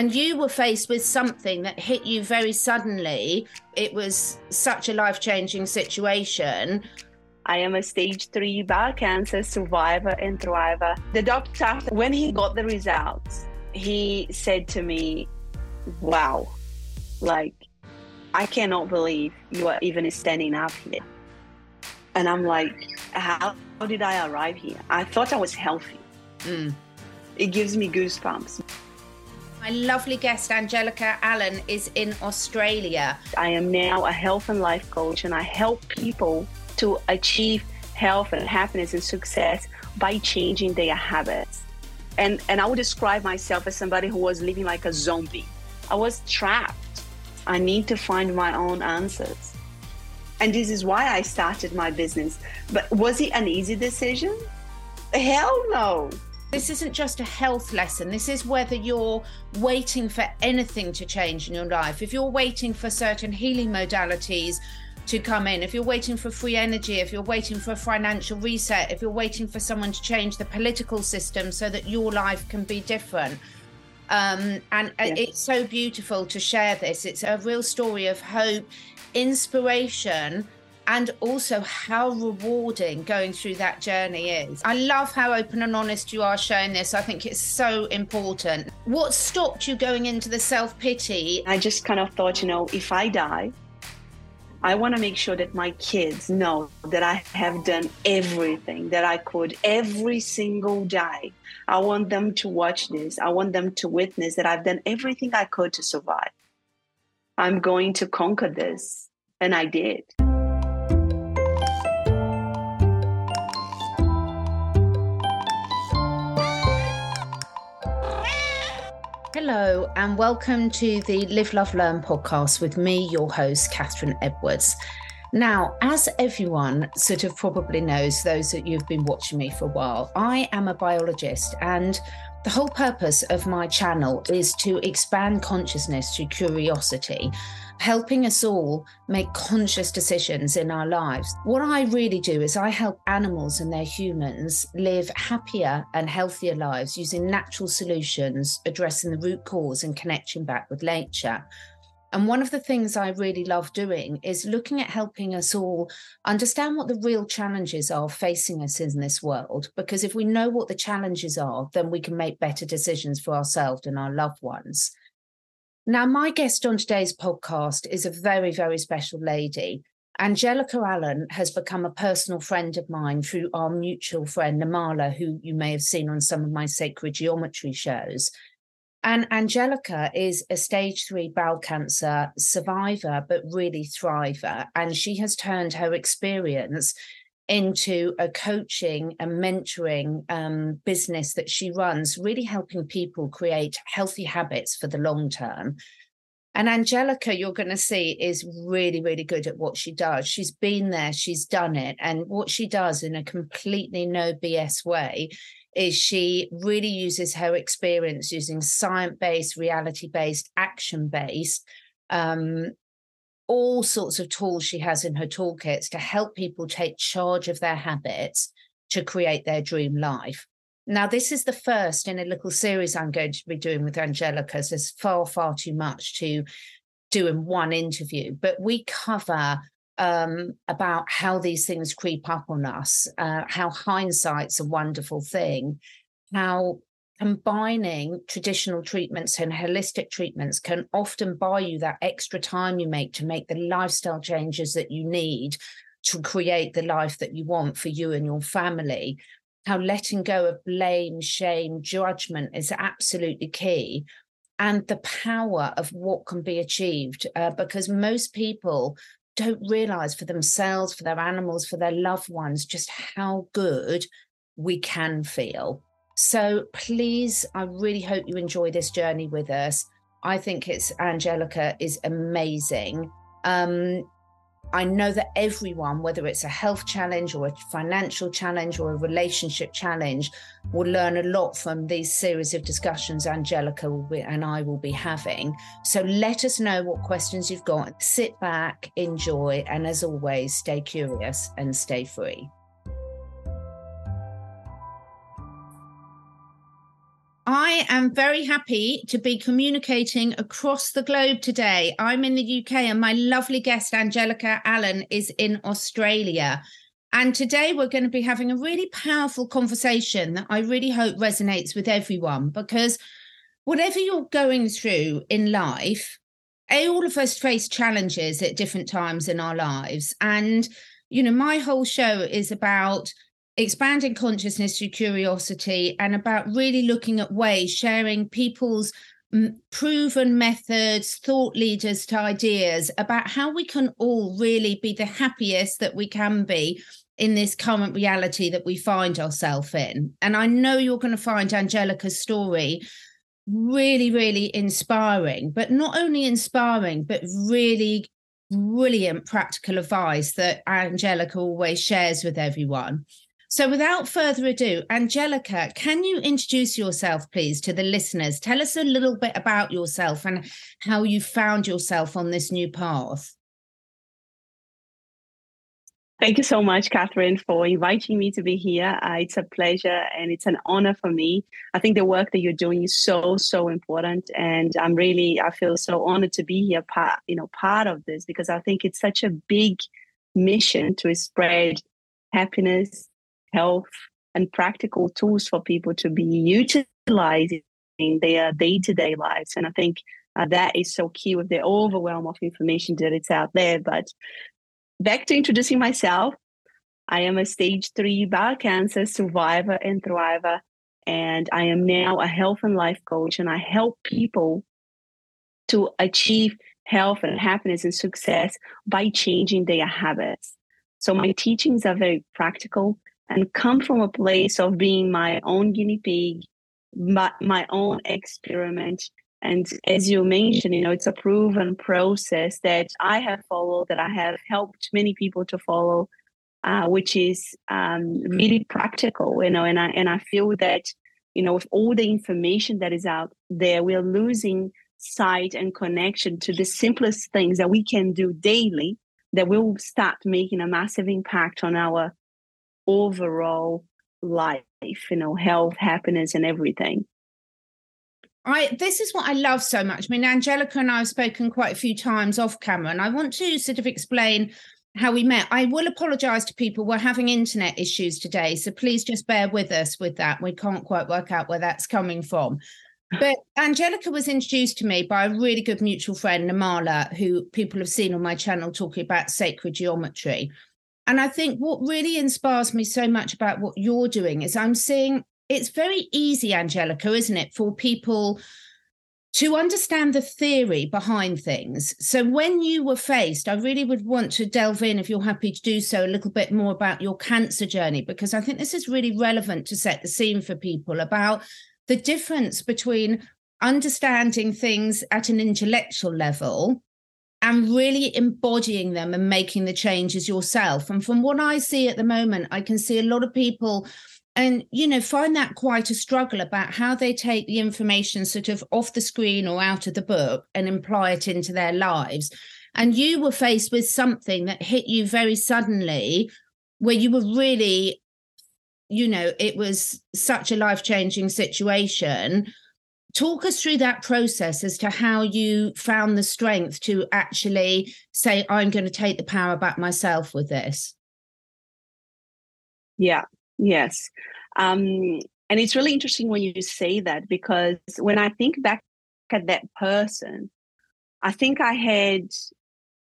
and you were faced with something that hit you very suddenly. It was such a life changing situation. I am a stage three bowel cancer survivor and thriver. The doctor, when he got the results, he said to me, Wow, like, I cannot believe you are even standing up here. And I'm like, How, how did I arrive here? I thought I was healthy. Mm. It gives me goosebumps. My lovely guest, Angelica Alen, is in Australia. I am now a health and life coach, and I help people to achieve health and happiness and success by changing their habits. And, and I would describe myself as somebody who was living like a zombie. I was trapped. I need to find my own answers. And this is why I started my business. But was it an easy decision? Hell no. This isn't just a health lesson. This is whether you're waiting for anything to change in your life. If you're waiting for certain healing modalities to come in, if you're waiting for free energy, if you're waiting for a financial reset, if you're waiting for someone to change the political system so that your life can be different. Um, and yeah. it's so beautiful to share this. It's a real story of hope, inspiration, and also how rewarding going through that journey is. I love how open and honest you are showing this. I think it's so important. What stopped you going into the self pity? I just kind of thought, you know, if I die, I want to make sure that my kids know that I have done everything that I could every single day. I want them to watch this. I want them to witness that I've done everything I could to survive. I'm going to conquer this. And I did. Hello, and welcome to the Live, Love, Learn podcast with me, your host, Catherine Edwards. Now, as everyone sort of probably knows, those that you've been watching me for a while, I am a biologist, and the whole purpose of my channel is to expand consciousness through curiosity helping us all make conscious decisions in our lives. What I really do is I help animals and their humans live happier and healthier lives using natural solutions, addressing the root cause and connection back with nature. And one of the things I really love doing is looking at helping us all understand what the real challenges are facing us in this world. Because if we know what the challenges are, then we can make better decisions for ourselves and our loved ones. Now, my guest on today's podcast is a very, very special lady. Angelica Alen has become a personal friend of mine through our mutual friend, Namala, who you may have seen on some of my sacred geometry shows. And Angelica is a stage three bowel cancer survivor, but really thriver. And she has turned her experience into a coaching and mentoring um, business that she runs, really helping people create healthy habits for the long term. And Angelica, you're going to see, is really, really good at what she does. She's been there, she's done it. And what she does in a completely no BS way is she really uses her experience using science based, reality based, action based um, all sorts of tools she has in her toolkits to help people take charge of their habits to create their dream life. Now, this is the first in a little series I'm going to be doing with Angelica. So there's far, far too much to do in one interview, but we cover um, about how these things creep up on us, uh, how hindsight's a wonderful thing, how combining traditional treatments and holistic treatments can often buy you that extra time you make to make the lifestyle changes that you need to create the life that you want for you and your family. How letting go of blame, shame, judgment is absolutely key. And the power of what can be achieved, uh, because most people don't realize for themselves, for their animals, for their loved ones, just how good we can feel. So please, I really hope you enjoy this journey with us. I think it's Angelica is amazing. Um, I know that everyone, whether it's a health challenge or a financial challenge or a relationship challenge, will learn a lot from these series of discussions Angelica be, and I will be having. So let us know what questions you've got. Sit back, enjoy, and as always, stay curious and stay free. I am very happy to be communicating across the globe today. I'm in the UK and my lovely guest, Angelica Alen, is in Australia. And today we're going to be having a really powerful conversation that I really hope resonates with everyone because whatever you're going through in life, all of us face challenges at different times in our lives. And, you know, my whole show is about expanding consciousness through curiosity and about really looking at ways, sharing people's mm, proven methods, thought leaders to ideas about how we can all really be the happiest that we can be in this current reality that we find ourselves in. And I know you're going to find Angelica's story really, really inspiring, but not only inspiring, but really brilliant practical advice that Angelica always shares with everyone. So, without further ado, Angelica, can you introduce yourself, please, to the listeners? Tell us a little bit about yourself and how you found yourself on this new path. Thank you so much, Catherine, for inviting me to be here. Uh, it's a pleasure and it's an honor for me. I think the work that you're doing is so, so important. And I'm really, I feel so honored to be here, part, you know, part of this because I think it's such a big mission to spread happiness, health and practical tools for people to be utilizing in their day-to-day lives. And i think uh, that is so key with the overwhelm of information that it's out there. But back to introducing myself i am a stage 3 bowel cancer survivor and thriver and i am now a health and life coach and i help people to achieve health and happiness and success by changing their habits. So my teachings are very practical and come from a place of being my own guinea pig, my, my own experiment. And as you mentioned, you know, it's a proven process that I have followed, that I have helped many people to follow, uh, which is um, really practical, you know, and I and I feel that, you know, with all the information that is out there, we're losing sight and connection to the simplest things that we can do daily that will start making a massive impact on our overall life, you know, health, happiness, and everything. I this is what I love so much. I mean, Angelica and I have spoken quite a few times off camera, and I want to sort of explain how we met. I will apologize to people. We're having internet issues today, so please just bear with us with that. We can't quite work out where that's coming from. But Angelica was introduced to me by a really good mutual friend, Namala, who people have seen on my channel talking about sacred geometry. And I think what really inspires me so much about what you're doing is I'm seeing it's very easy, Angelica, isn't it, for people to understand the theory behind things. So when you were faced, I really would want to delve in, if you're happy to do so, a little bit more about your cancer journey, because I think this is really relevant to set the scene for people about the difference between understanding things at an intellectual level and really embodying them and making the changes yourself. And from what I see at the moment, I can see a lot of people and you know find that quite a struggle about how they take the information sort of off the screen or out of the book and imply it into their lives and you were faced with something that hit you very suddenly where you were really you know it was such a life changing situation talk us through that process as to how you found the strength to actually say i'm going to take the power back myself with this. Yeah. Yes. Um, and it's really interesting when you say that because when i think back at that person i think i had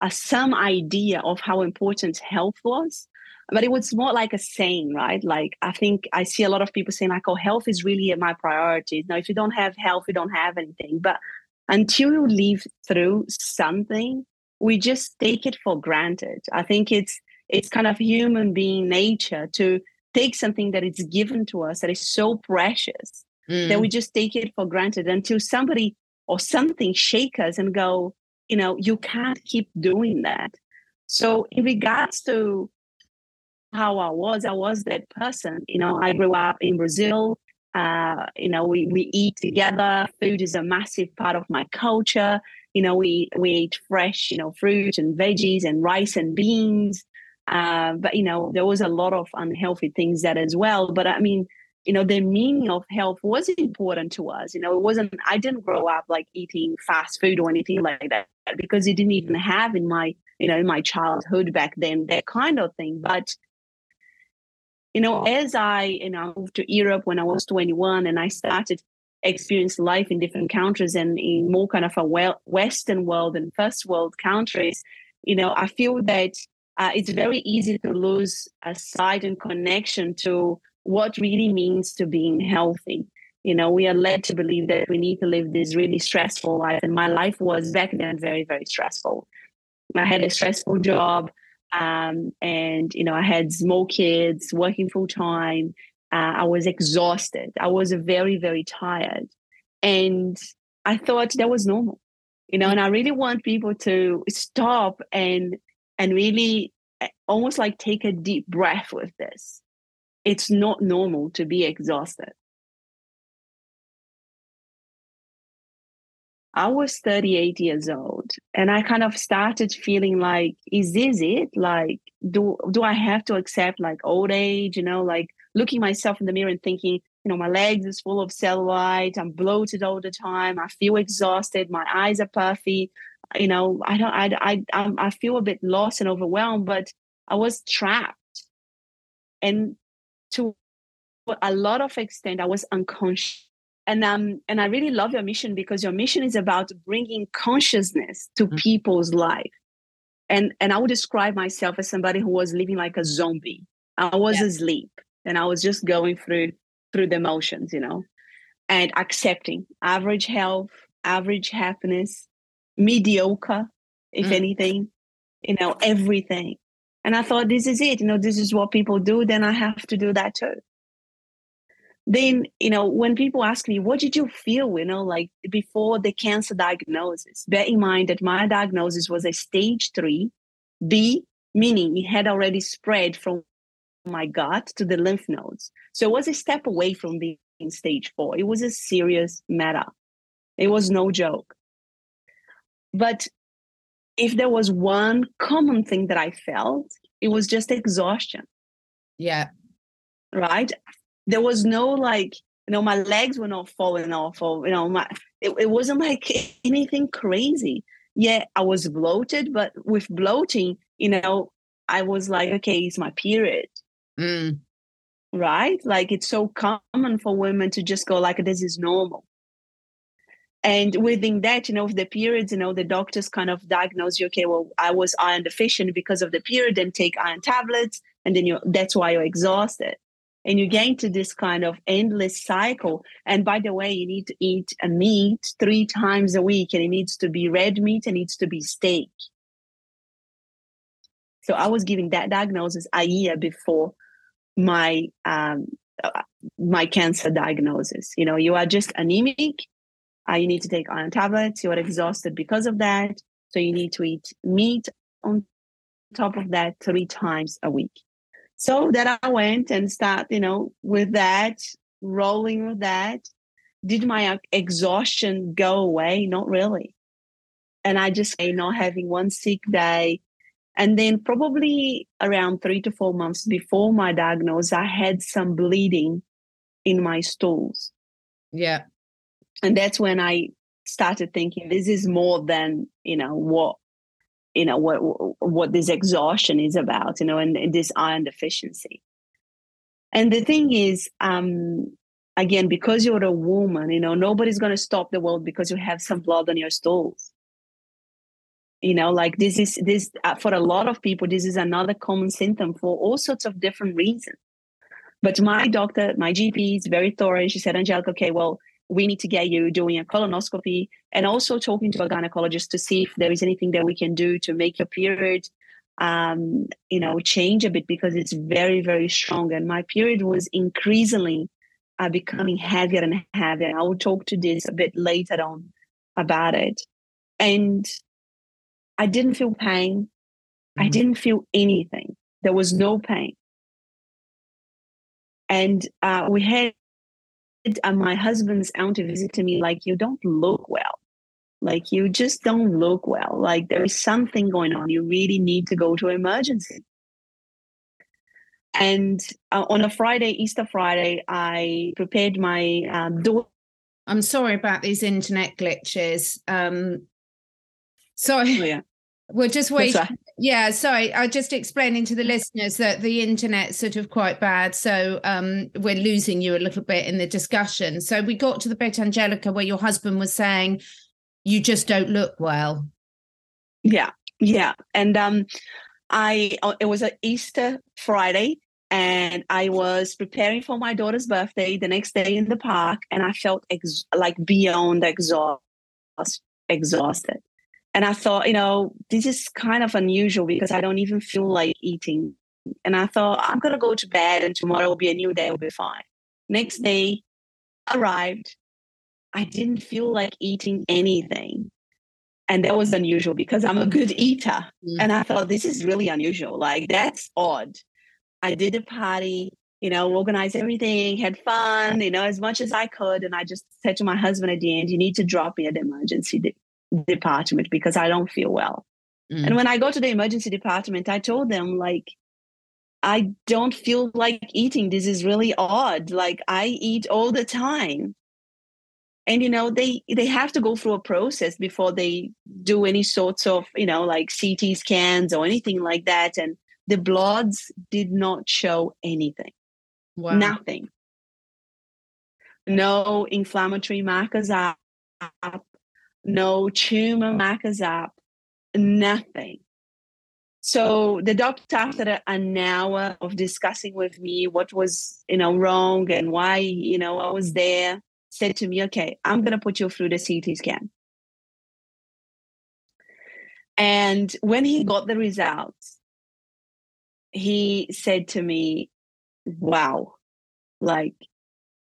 a, some idea of how important health was but it was more like a saying, right? Like I think I see a lot of people saying like, "Oh, health is really my priority." Now, if you don't have health, you don't have anything. But until you live through something, we just take it for granted. I think it's it's kind of human being nature to take something that is given to us that is so precious mm. that we just take it for granted until somebody or something shake us and go, you know, you can't keep doing that. So, in regards to how I was. I was that person. You know, I grew up in Brazil. Uh, you know, we, we eat together. Food is a massive part of my culture. You know, we we eat fresh, you know, fruit and veggies and rice and beans. Uh, but you know, there was a lot of unhealthy things that as well. But I mean, you know, the meaning of health was important to us. You know, it wasn't, I didn't grow up like eating fast food or anything like that because it didn't even have in my, you know, in my childhood back then, that kind of thing. But, you know, as I, you know, moved to Europe when I was 21 and I started experience life in different countries and in more kind of a well, Western world and first world countries, you know, I feel that uh, it's very easy to lose a sight and connection to what really means to being healthy. You know, we are led to believe that we need to live this really stressful life. And my life was back then very, very stressful. I had a stressful job. Um, and, you know, I had small kids working full time. Uh, I was exhausted. I was very, very tired. And I thought that was normal, you know, and I really want people to stop and and really eh, almost like take a deep breath with this it's not normal to be exhausted. I was 38 years old and I kind of started feeling like, is this it? Like, do, do I have to accept like old age, you know, like looking myself in the mirror and thinking, you know, my legs is full of cellulite. I'm bloated all the time. I feel exhausted. My eyes are puffy. You know, I don't, I, I, I feel a bit lost and overwhelmed, but I was trapped. And to a lot of extent i was unconscious and um and i really love your mission because your mission is about bringing consciousness to mm-hmm. people's life and and i would describe myself as somebody who was living like a zombie i was yeah. asleep and i was just going through through the motions you know and accepting average health average happiness mediocre if mm. anything you know everything and I thought, this is it. You know, this is what people do. Then I have to do that too. Then, you know, when people ask me, what did you feel, you know, like before the cancer diagnosis? Bear in mind that my diagnosis was a stage three B, meaning it had already spread from my gut to the lymph nodes. So it was a step away from being stage four. It was a serious matter. It was no joke. But if there was one common thing that I felt, it was just exhaustion. Yeah. Right. There was no like, you know, my legs were not falling off or, you know, my, it, it wasn't like anything crazy. Yeah, I was bloated, but with bloating, you know, I was like, okay, it's my period. Mm. Right. Like it's so common for women to just go like, this is normal and within that you know the periods you know the doctors kind of diagnose you okay well i was iron deficient because of the period and take iron tablets and then you that's why you're exhausted and you get into this kind of endless cycle and by the way you need to eat a meat three times a week and it needs to be red meat and it needs to be steak so i was giving that diagnosis a year before my um, my cancer diagnosis you know you are just anemic uh, you need to take iron tablets. You are exhausted because of that. So you need to eat meat on top of that three times a week. So that I went and start, you know, with that, rolling with that. Did my uh, exhaustion go away? Not really. And I just, you know, having one sick day. And then probably around three to four months before my diagnosis, I had some bleeding in my stools. Yeah and that's when i started thinking this is more than you know what you know what what this exhaustion is about you know and, and this iron deficiency. And the thing is um again because you're a woman you know nobody's going to stop the world because you have some blood on your stools. You know like this is this uh, for a lot of people this is another common symptom for all sorts of different reasons. But my doctor my gp is very thorough and she said angelica okay well we need to get you doing a colonoscopy and also talking to a gynecologist to see if there is anything that we can do to make your period um, you know change a bit because it's very very strong. And my period was increasingly uh, becoming heavier and heavier. I will talk to this a bit later on about it. And i didn't feel pain. Mm-hmm. i didn't feel anything. There was no pain. And uh, we had and my husband's out visited me like you don't look well like you just don't look well like there is something going on you really need to go to emergency And uh, on a Friday, Easter Friday, I prepared my door. I'm sorry about these internet glitches. Um, sorry. Oh, yeah. We're just waiting. Yeah, sorry. I just explaining to the listeners that the internet's sort of quite bad. So um, we're losing you a little bit in the discussion. So we got to the bit, Angelica, where your husband was saying, you just don't look well. Yeah. Yeah. And um, I, uh, it was an Easter Friday and I was preparing for my daughter's birthday the next day in the park, and I felt ex- like beyond exhaust- exhausted. And I thought, you know, this is kind of unusual because I don't even feel like eating. And I thought, I'm going to go to bed and tomorrow will be a new day, will be fine. Next day arrived. I didn't feel like eating anything. And that was unusual because I'm a good eater. Mm. And I thought, this is really unusual. Like, that's odd. I did a party, you know, organized everything, had fun, you know, as much as I could. And I just said to my husband at the end, you need to drop me at the emergency department because I don't feel well. Mm. And when I go to the emergency department, I told them, like, I don't feel like eating. This is really odd. Like, I eat all the time. And you know they they have to go through a process before they do any sorts of you know like CT scans or anything like that. And the bloods did not show anything. Wow. Nothing. No inflammatory markers up, no tumor markers up, nothing. So the doctor, after an hour of discussing with me what was, you know, wrong and why, you know, I was there, said to me, "Okay, I'm going to put you through the CT scan." And when he got the results, he said to me, Wow, like,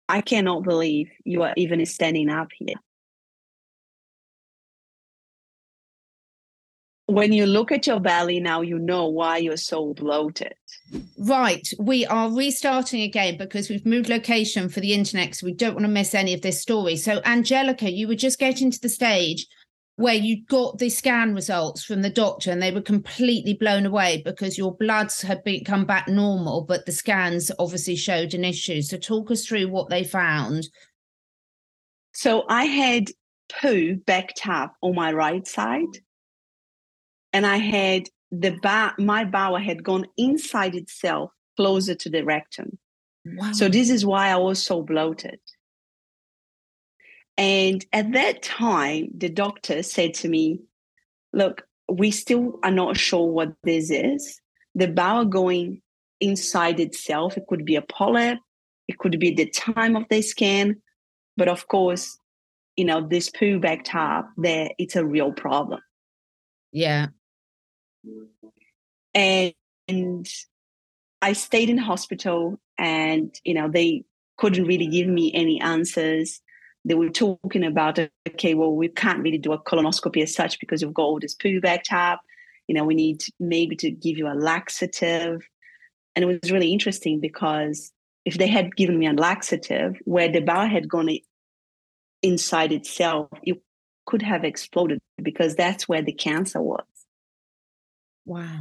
I cannot believe you are even standing up here. When you look at your belly now, you know why you're so bloated. Right. We are restarting again because we've moved location for the internet, so we don't want to miss any of this story. So, Angelica, you were just getting to the stage where you got the scan results from the doctor and they were completely blown away because your bloods had been come back normal, but the scans obviously showed an issue. So talk us through what they found. So I had poo backed up on my right side, and I had the ba- my bowel had gone inside itself closer to the rectum. Wow. So this is why I was so bloated. And at that time, the doctor said to me, Look, we still are not sure what this is. The bowel going inside itself, it could be a polyp, it could be the time of the scan. But of course, you know, this poo backed up, there it's a real problem. Yeah. And, and I stayed in hospital and, you know, they couldn't really give me any answers they were talking about, okay, well, we can't really do a colonoscopy as such because you've got all this poo backed up. You know, we need maybe to give you a laxative. And it was really interesting because if they had given me a laxative where the bowel had gone inside itself, it could have exploded because that's where the cancer was. Wow.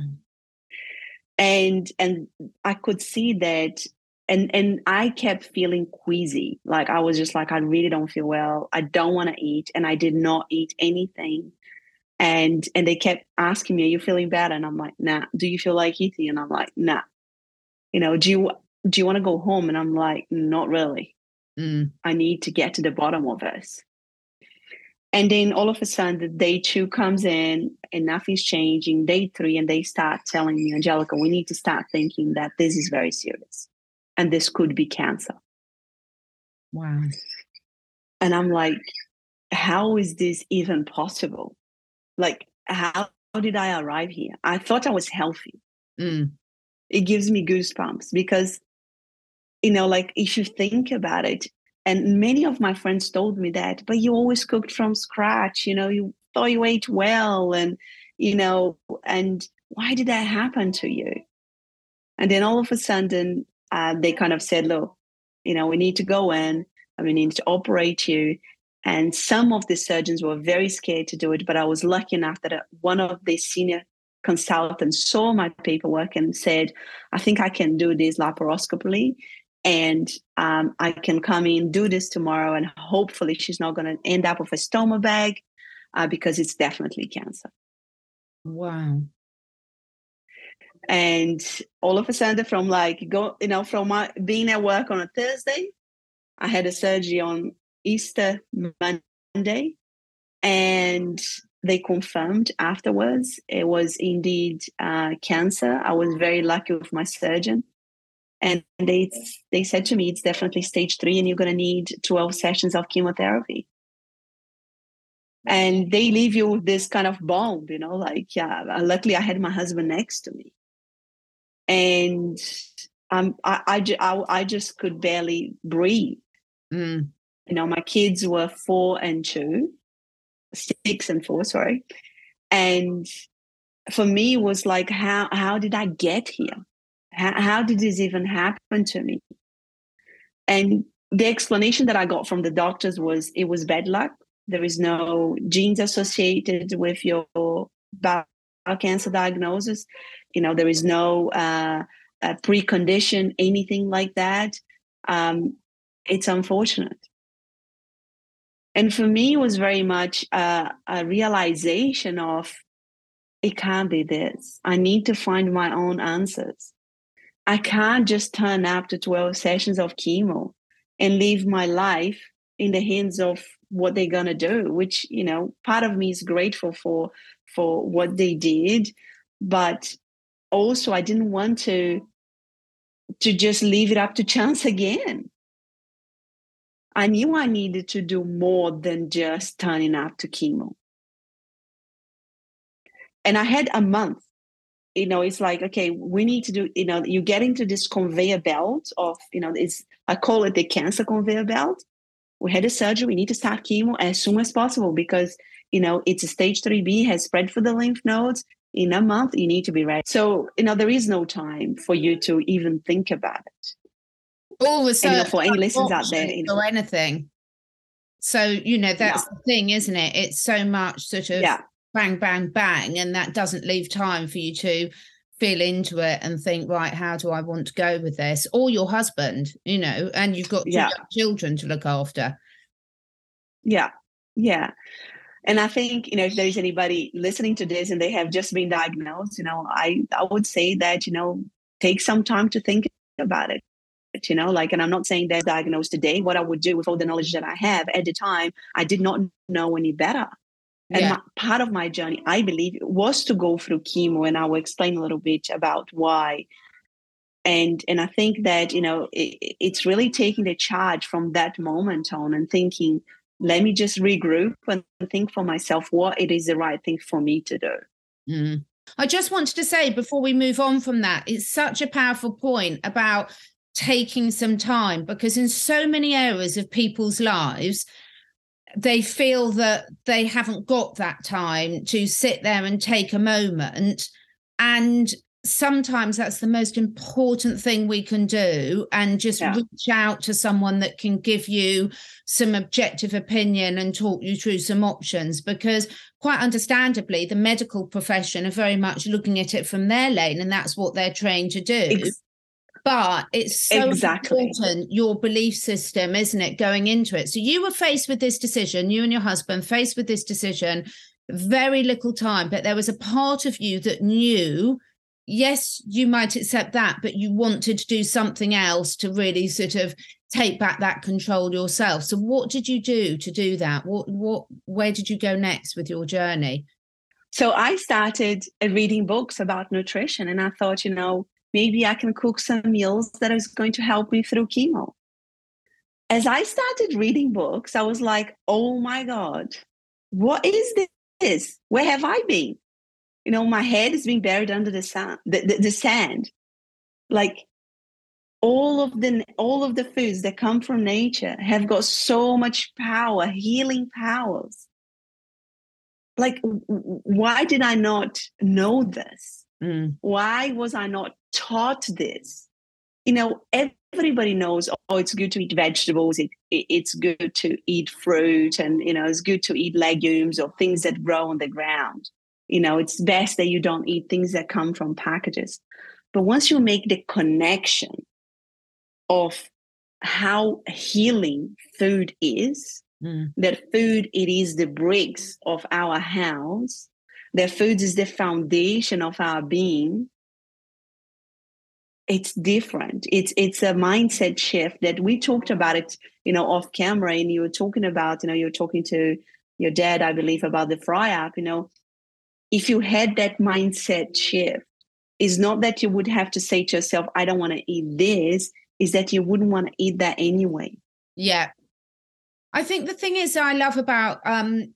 And and I could see that and and I kept feeling queasy. Like I was just like, I really don't feel well. I don't want to eat, and I did not eat anything. And and they kept asking me, "Are you feeling bad?" And I'm like, "Nah." Do you feel like eating? And I'm like, "Nah." You know, do you do you want to go home? And I'm like, "Not really. Mm. I need to get to the bottom of this." And then all of a sudden, the day two comes in and nothing's changing. Day three, and they start telling me, Angelica, we need to start thinking that this is very serious and this could be cancer. Wow. And I'm like, how is this even possible? Like, how, how did I arrive here? I thought I was healthy. Mm. It gives me goosebumps because, you know, like if you think about it, and many of my friends told me that, but you always cooked from scratch, you know, you thought you ate well, and, you know, and why did that happen to you? And then all of a sudden, uh, they kind of said, look, you know, we need to go in and we need to operate you. And some of the surgeons were very scared to do it, but I was lucky enough that uh, one of the senior consultants saw my paperwork and said, I think I can do this laparoscopically and um, I can come in, do this tomorrow, and hopefully she's not going to end up with a stoma bag uh, because it's definitely cancer. Wow. And all of a sudden, from like go, you know, from my being at work on a Thursday, I had a surgery on Easter Monday, and they confirmed afterwards it was indeed uh, cancer. I was very lucky with my surgeon, and they they said to me it's definitely stage three, and you're going to need 12 sessions of chemotherapy. And they leave you with this kind of bomb, you know, like yeah. Luckily, I had my husband next to me, and um, I, I, I, I just could barely breathe. Mm. You know, my kids were four and two six and four, sorry. And for me, it was like, how how did I get here? How, did this even happen to me? And the explanation that I got from the doctors was it was bad luck. There is no genes associated with your bowel cancer diagnosis. You know, there is no uh, precondition, anything like that. Um, it's unfortunate and for me it was very much a realization of it can't be this i need to find my own answers i can't just turn up to 12 sessions of chemo and leave my life in the hands of what they're going to do which you know part of me is grateful for for what they did but also i didn't want to to just leave it up to chance again I knew I needed to do more than just turning up to chemo. And I had a month. You know, it's like, okay, we need to do, you know, you get into this conveyor belt of, you know, it's I call it the cancer conveyor belt. We had a surgery, we need to start chemo as soon as possible because, you know, it's a stage 3B, has spread for the lymph nodes. In a month, you need to be ready. So, you know, there is no time for you to even think about it all the you know, for any listeners out there you know. or anything so you know that's yeah. the thing isn't it it's so much sort of yeah. Bang bang bang and that doesn't leave time for you to feel into it and think right how do i want to go with this? Or your husband you know and you've got yeah. children to look after. Yeah. Yeah. And i think you know if there's anybody listening to this and they have just been diagnosed you know i i would say that you know take some time to think about it you know like and i'm not saying they're diagnosed today. What i would do with all the knowledge that i have at the time i did not know any better and yeah. my, part of my journey i believe was to go through chemo and i will explain a little bit about why and and i think that you know it, it's really taking the charge from that moment on and thinking let me just regroup and think for myself what it is the right thing for me to do mm. I just wanted to say before we move on from that, it's such a powerful point about taking some time because in so many areas of people's lives they feel that they haven't got that time to sit there and take a moment. And sometimes that's the most important thing we can do and just yeah. reach out to someone that can give you some objective opinion and talk you through some options. Because quite understandably the medical profession are very much looking at it from their lane and that's what they're trained to do but it's so exactly. important your belief system isn't it going into it? So you were faced with this decision you and your husband faced with this decision very little time but there was a part of you that knew yes you might accept that but you wanted to do something else to really sort of take back that control yourself. So what did you do to do that? What what where did you go next with your journey? So i started reading books about nutrition and i thought you know maybe I can cook some meals that is going to help me through chemo. As I started reading books, I was like, oh my God, what is this? Where have I been? You know, my head is being buried under the sand, the, the, the sand. Like all of the all of the foods that come from nature have got so much power, healing powers. Like, why did I not know this? Mm. Why was I not taught this? You know, everybody knows, oh, it's good to eat vegetables, it, it, it's good to eat fruit, and, you know, it's good to eat legumes or things that grow on the ground. you know it's best that you don't eat things that come from packages but once you make the connection of how healing food is mm. that food it is the bricks of our house that food is the foundation of our being it's different. It's it's a mindset shift that we talked about it you know off camera and you were talking about you know you're talking to your dad i believe about the fry app you know. If you had that mindset shift is not that you would have to say to yourself i don't want to eat this is that you wouldn't want to eat that anyway. Yeah. I think the thing is i love about um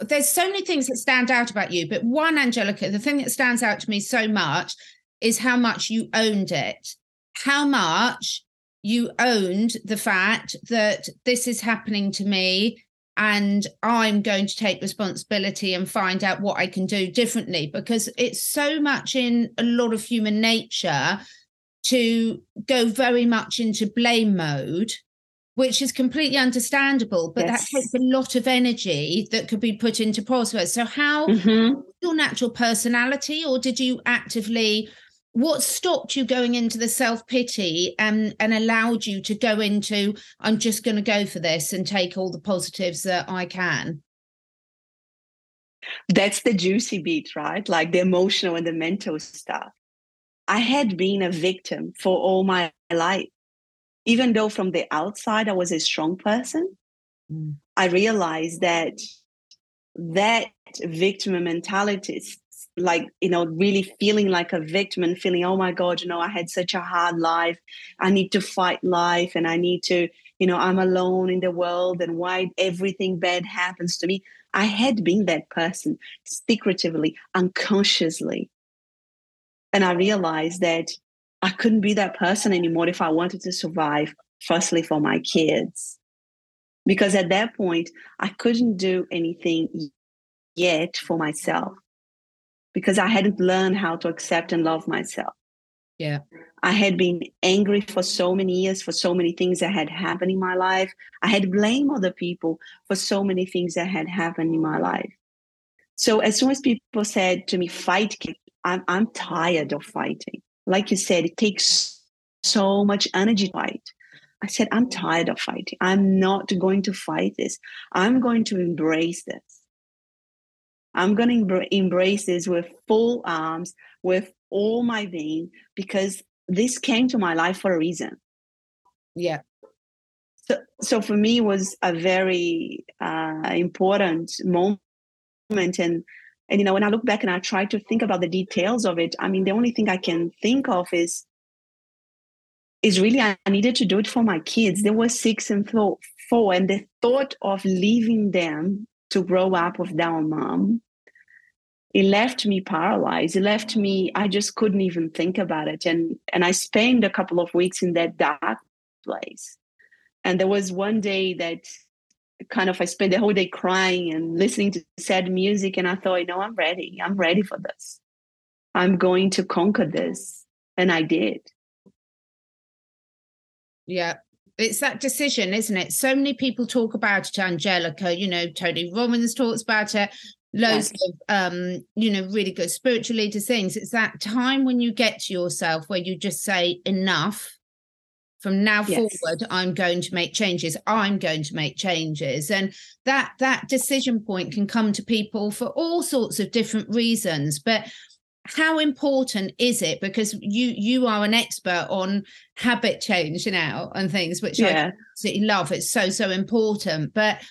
there's so many things that stand out about you but one angelica the thing that stands out to me so much is how much you owned it, how much you owned the fact that this is happening to me and I'm going to take responsibility and find out what I can do differently because it's so much in a lot of human nature to go very much into blame mode which is completely understandable but yes. that takes a lot of energy that could be put into positive so how mm-hmm. your natural personality or did you actively what stopped you going into the self pity and and allowed you to go into i'm just going to go for this and take all the positives that i can that's the juicy bit right? Like the emotional and the mental stuff. I had been a victim for all my life. Even though from the outside i was a strong person mm. i realized that that victim mentality like you know really feeling like a victim and feeling oh my god you know i had such a hard life. I need to fight life and i need to you know i'm alone in the world and why everything bad happens to me. I had been that person secretively unconsciously. And i realized that i couldn't be that person anymore if i wanted to survive firstly for my kids. Because at that point i couldn't do anything yet for myself because I hadn't learned how to accept and love myself. Yeah. I had been angry for so many years for so many things that had happened in my life. I had blamed other people for so many things that had happened in my life. So as soon as people said to me, fight, I'm, I'm tired of fighting. Like you said, it takes so much energy to fight. I said, I'm tired of fighting. I'm not going to fight this. I'm going to embrace this. I'm going to embrace this with full arms, with all my being, because this came to my life for a reason. Yeah. So, so for me, it was a very uh, important moment. And, and, you know, when I look back and I try to think about the details of it, I mean, the only thing I can think of is is really I needed to do it for my kids. They were six and four, and the thought of leaving them to grow up without a mom. It left me paralyzed. It left me i just couldn't even think about it. And and i spent a couple of weeks in that dark place. And there was one day that kind of i spent the whole day crying and listening to sad music. And i thought you know i'm ready. I'm ready for this. I'm going to conquer this. And i did. Yeah it's that decision, isn't it? So many people talk about it, Angelica. You know, Tony Robbins talks about it loads yes. of um you know really good spiritual leader things it's that time when you get to yourself where you just say enough from now yes. forward i'm going to make changes i'm going to make changes and that that decision point can come to people for all sorts of different reasons but how important is it? Because you you are an expert on habit change now and things which yeah. i absolutely love. It's so so important. But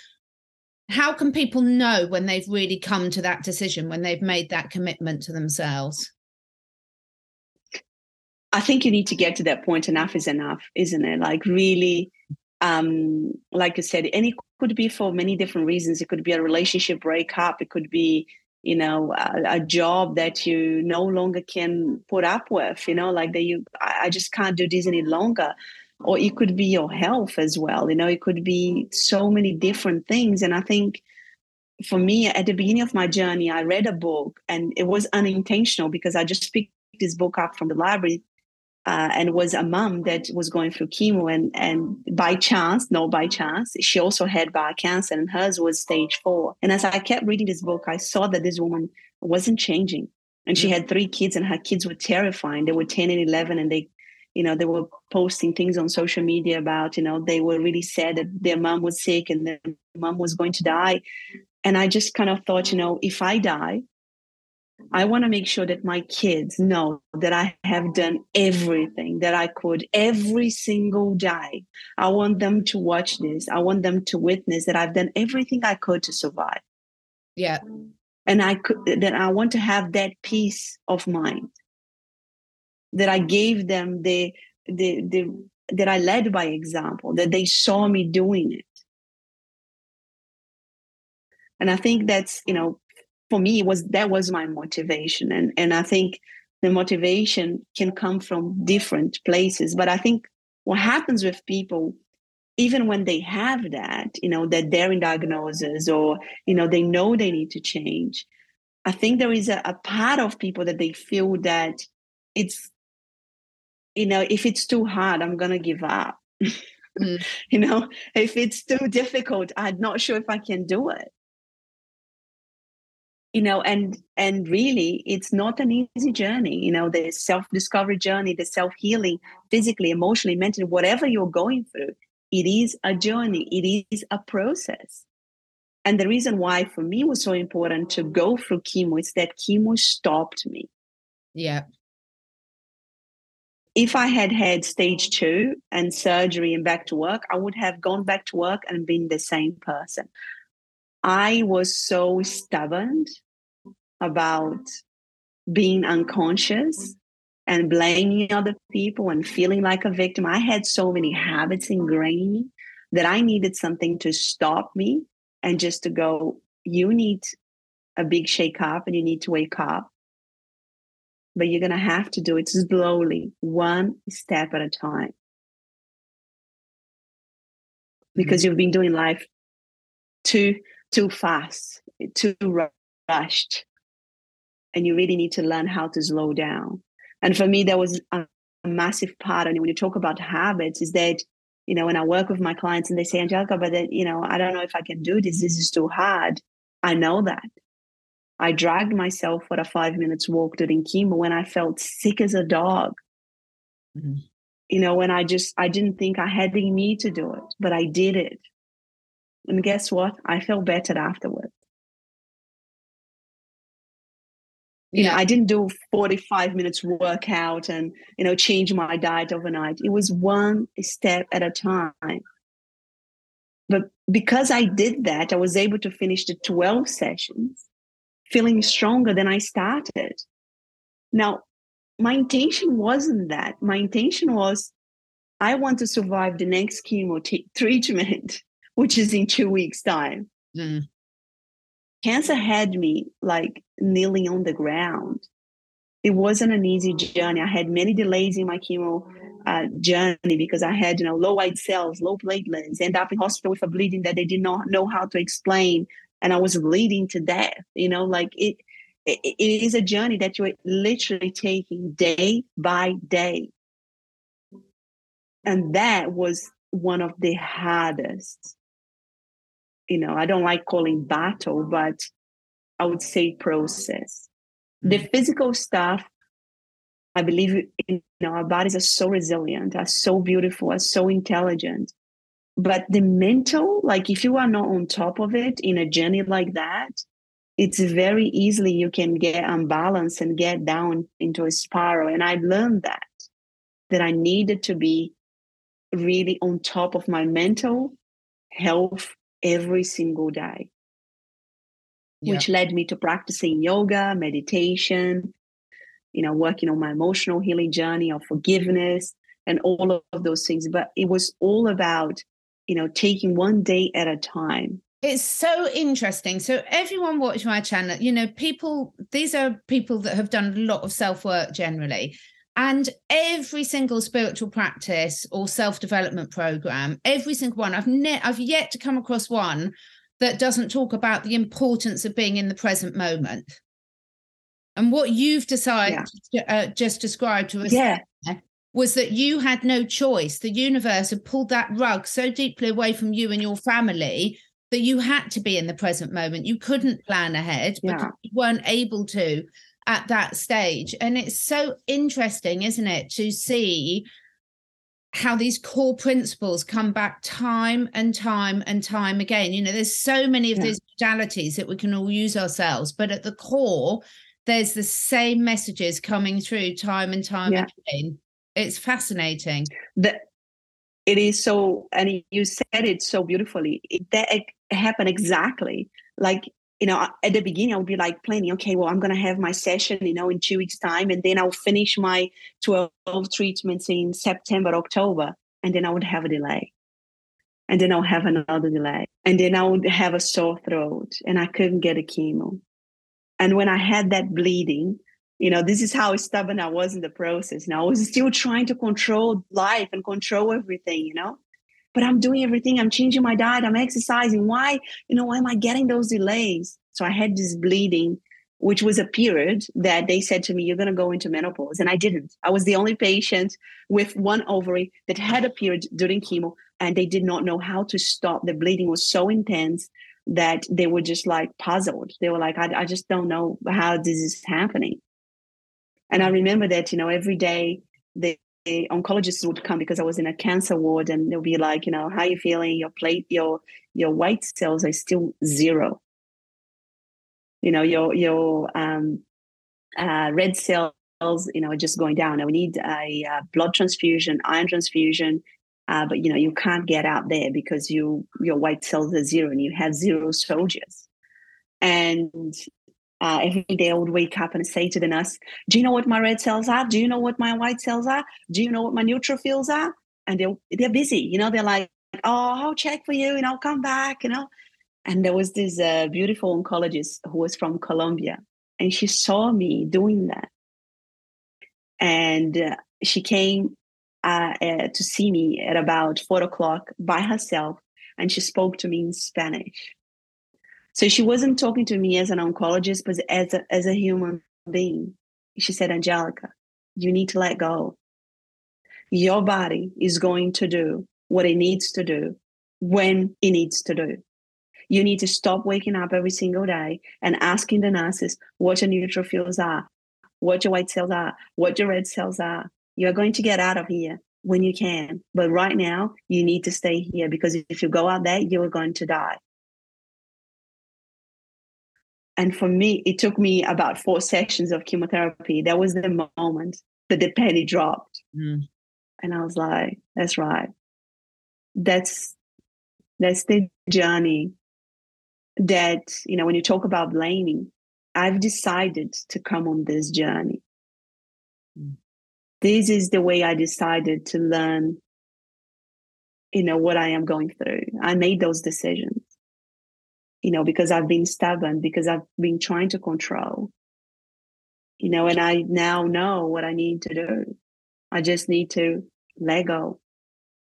how can people know when they've really come to that decision when they've made that commitment to themselves? I think you need to get to that point enough is enough isn't it? Like really um like i said and it could be for many different reasons. It could be a relationship breakup. It could be you know a, a job that you no longer can put up with you know like that you I just can't do this any longer. Or it could be your health as well you know it could be so many different things. And i think for me at the beginning of my journey i read a book and it was unintentional because i just picked this book up from the library uh, and was a mom that was going through chemo and and by chance no by chance she also had bowel cancer and hers was stage four. And as i kept reading this book i saw that this woman wasn't changing. And she had three kids and her kids were terrifying. They were 10 and 11 and they you know they were posting things on social media about you know they were really sad that their mom was sick and their mom was going to die. And i just kind of thought you know if i die I want to make sure that my kids know that I have done everything that I could every single day. I want them to watch this. I want them to witness that I've done everything I could to survive. Yeah. And I could that I want to have that peace of mind. That I gave them the the the that I led by example, that they saw me doing it. And I think that's, you know, for me was that was my motivation. And and i think the motivation can come from different places. But i think what happens with people even when they have that you know that they're in diagnosis or you know they know they need to change i think there is a, a part of people that they feel that it's you know if it's too hard i'm gonna give up. Mm. you know if it's too difficult i'm not sure if i can do it you know and and really it's not an easy journey you know the self discovery journey the self healing physically emotionally mentally whatever you're going through it is a journey it is a process. And the reason why for me was so important to go through chemo is that chemo stopped me. Yeah. If I had had stage two and surgery and back to work, I would have gone back to work and been the same person. I was so stubborn about being unconscious and blaming other people and feeling like a victim. I had so many habits ingrained that I needed something to stop me and just to go, you need a big shake up and you need to wake up. But you're going to have to do it slowly, one step at a time. Because mm-hmm. you've been doing life too too fast, too rushed and you really need to learn how to slow down. And for me, that was a, a massive part. And when you talk about habits, is that you know when I work with my clients and they say, Angelica, but that, you know I don't know if I can do this. This is too hard. I know that. I dragged myself for a five minutes walk during chemo when I felt sick as a dog. Mm-hmm. You know, when I just I didn't think I had the need to do it, but I did it. And guess what? I felt better afterwards. You know i didn't do 45 minutes workout and you know change my diet overnight. It was one step at a time. But because i did that i was able to finish the 12 sessions feeling stronger than i started. Now my intention wasn't that. My intention was i want to survive the next chemo t- treatment which is in two weeks time. Mm cancer had me like kneeling on the ground. It wasn't an easy journey. I had many delays in my chemo uh, journey because I had, you know, low white cells, low platelets, end up in hospital with a bleeding that they did not know how to explain, and I was bleeding to death. You know, like it, it, it is a journey that you're literally taking day by day, and that was one of the hardest you know, I don't like calling battle, but I would say process. The mm. physical stuff, I believe you know, our bodies are so resilient, are so beautiful, are so intelligent. But the mental, like if you are not on top of it in a journey like that, it's very easily you can get unbalanced and get down into a spiral. And I've learned that, that I needed to be really on top of my mental health every single day, yeah. which led me to practicing yoga, meditation, you know, working on my emotional healing journey of forgiveness and all of those things. But it was all about, you know, taking one day at a time. It's so interesting. So everyone watch my channel, you know, people, these are people that have done a lot of self-work generally. And every single spiritual practice or self-development program, every single one, I've ne- I've yet to come across one that doesn't talk about the importance of being in the present moment. And what you've decided yeah. to, uh, just described to us yeah. was that you had no choice. The universe had pulled that rug so deeply away from you and your family that you had to be in the present moment. You couldn't plan ahead yeah. because you weren't able to at that stage. And it's so interesting, isn't it, to see how these core principles come back time and time and time again. You know, there's so many of yeah. these modalities that we can all use ourselves, but at the core, there's the same messages coming through time and time yeah. again. It's fascinating. The, it is so, and you said it so beautifully. It, that it happened exactly like you know, at the beginning, I would be like planning, okay, well, I'm going to have my session, you know, in two weeks' time, and then I'll finish my 12 treatments in September, October, and then I would have a delay. And then I'll have another delay. And then I would have a sore throat, and I couldn't get a chemo. And when I had that bleeding, you know, this is how stubborn I was in the process. Now I was still trying to control life and control everything, you know but I'm doing everything. I'm changing my diet. I'm exercising. Why, you know, why am I getting those delays? So I had this bleeding, which was a period that they said to me, you're going to go into menopause. And I didn't. I was the only patient with one ovary that had a period during chemo and they did not know how to stop. The bleeding was so intense that they were just like puzzled. They were like, I, I just don't know how this is happening. And I remember that, you know, every day they oncologists would come because I was in a cancer ward and they'll be like, you know, how you feeling? Your plate, your your white cells are still zero. You know, your your um, uh, red cells, you know, are just going down. Now we need a, a blood transfusion, iron transfusion, uh, but you know, you can't get out there because you your white cells are zero and you have zero soldiers. And uh, every day I would wake up and say to the nurse, Do you know what my red cells are? Do you know what my white cells are? Do you know what my neutrophils are? And they're, they're busy, you know, they're like, Oh, I'll check for you and I'll come back, you know. And there was this uh, beautiful oncologist who was from Colombia, and she saw me doing that. And uh, she came uh, uh to see me at about four o'clock by herself, and she spoke to me in Spanish so she wasn't talking to me as an oncologist, but as a, as a human being. She said, Angelica, you need to let go. Your body is going to do what it needs to do when it needs to do. You need to stop waking up every single day and asking the nurses what your neutrophils are, what your white cells are, what your red cells are. You're going to get out of here when you can. But right now, you need to stay here because if you go out there, you're going to die. And for me, it took me about four sessions of chemotherapy. That was the moment that the penny dropped. Mm. And I was like, that's right. That's that's the journey that, you know, when you talk about blaming, I've decided to come on this journey. Mm. This is the way I decided to learn, you know, what I am going through. I made those decisions you know, because I've been stubborn, because I've been trying to control, you know, and I now know what I need to do. I just need to let go.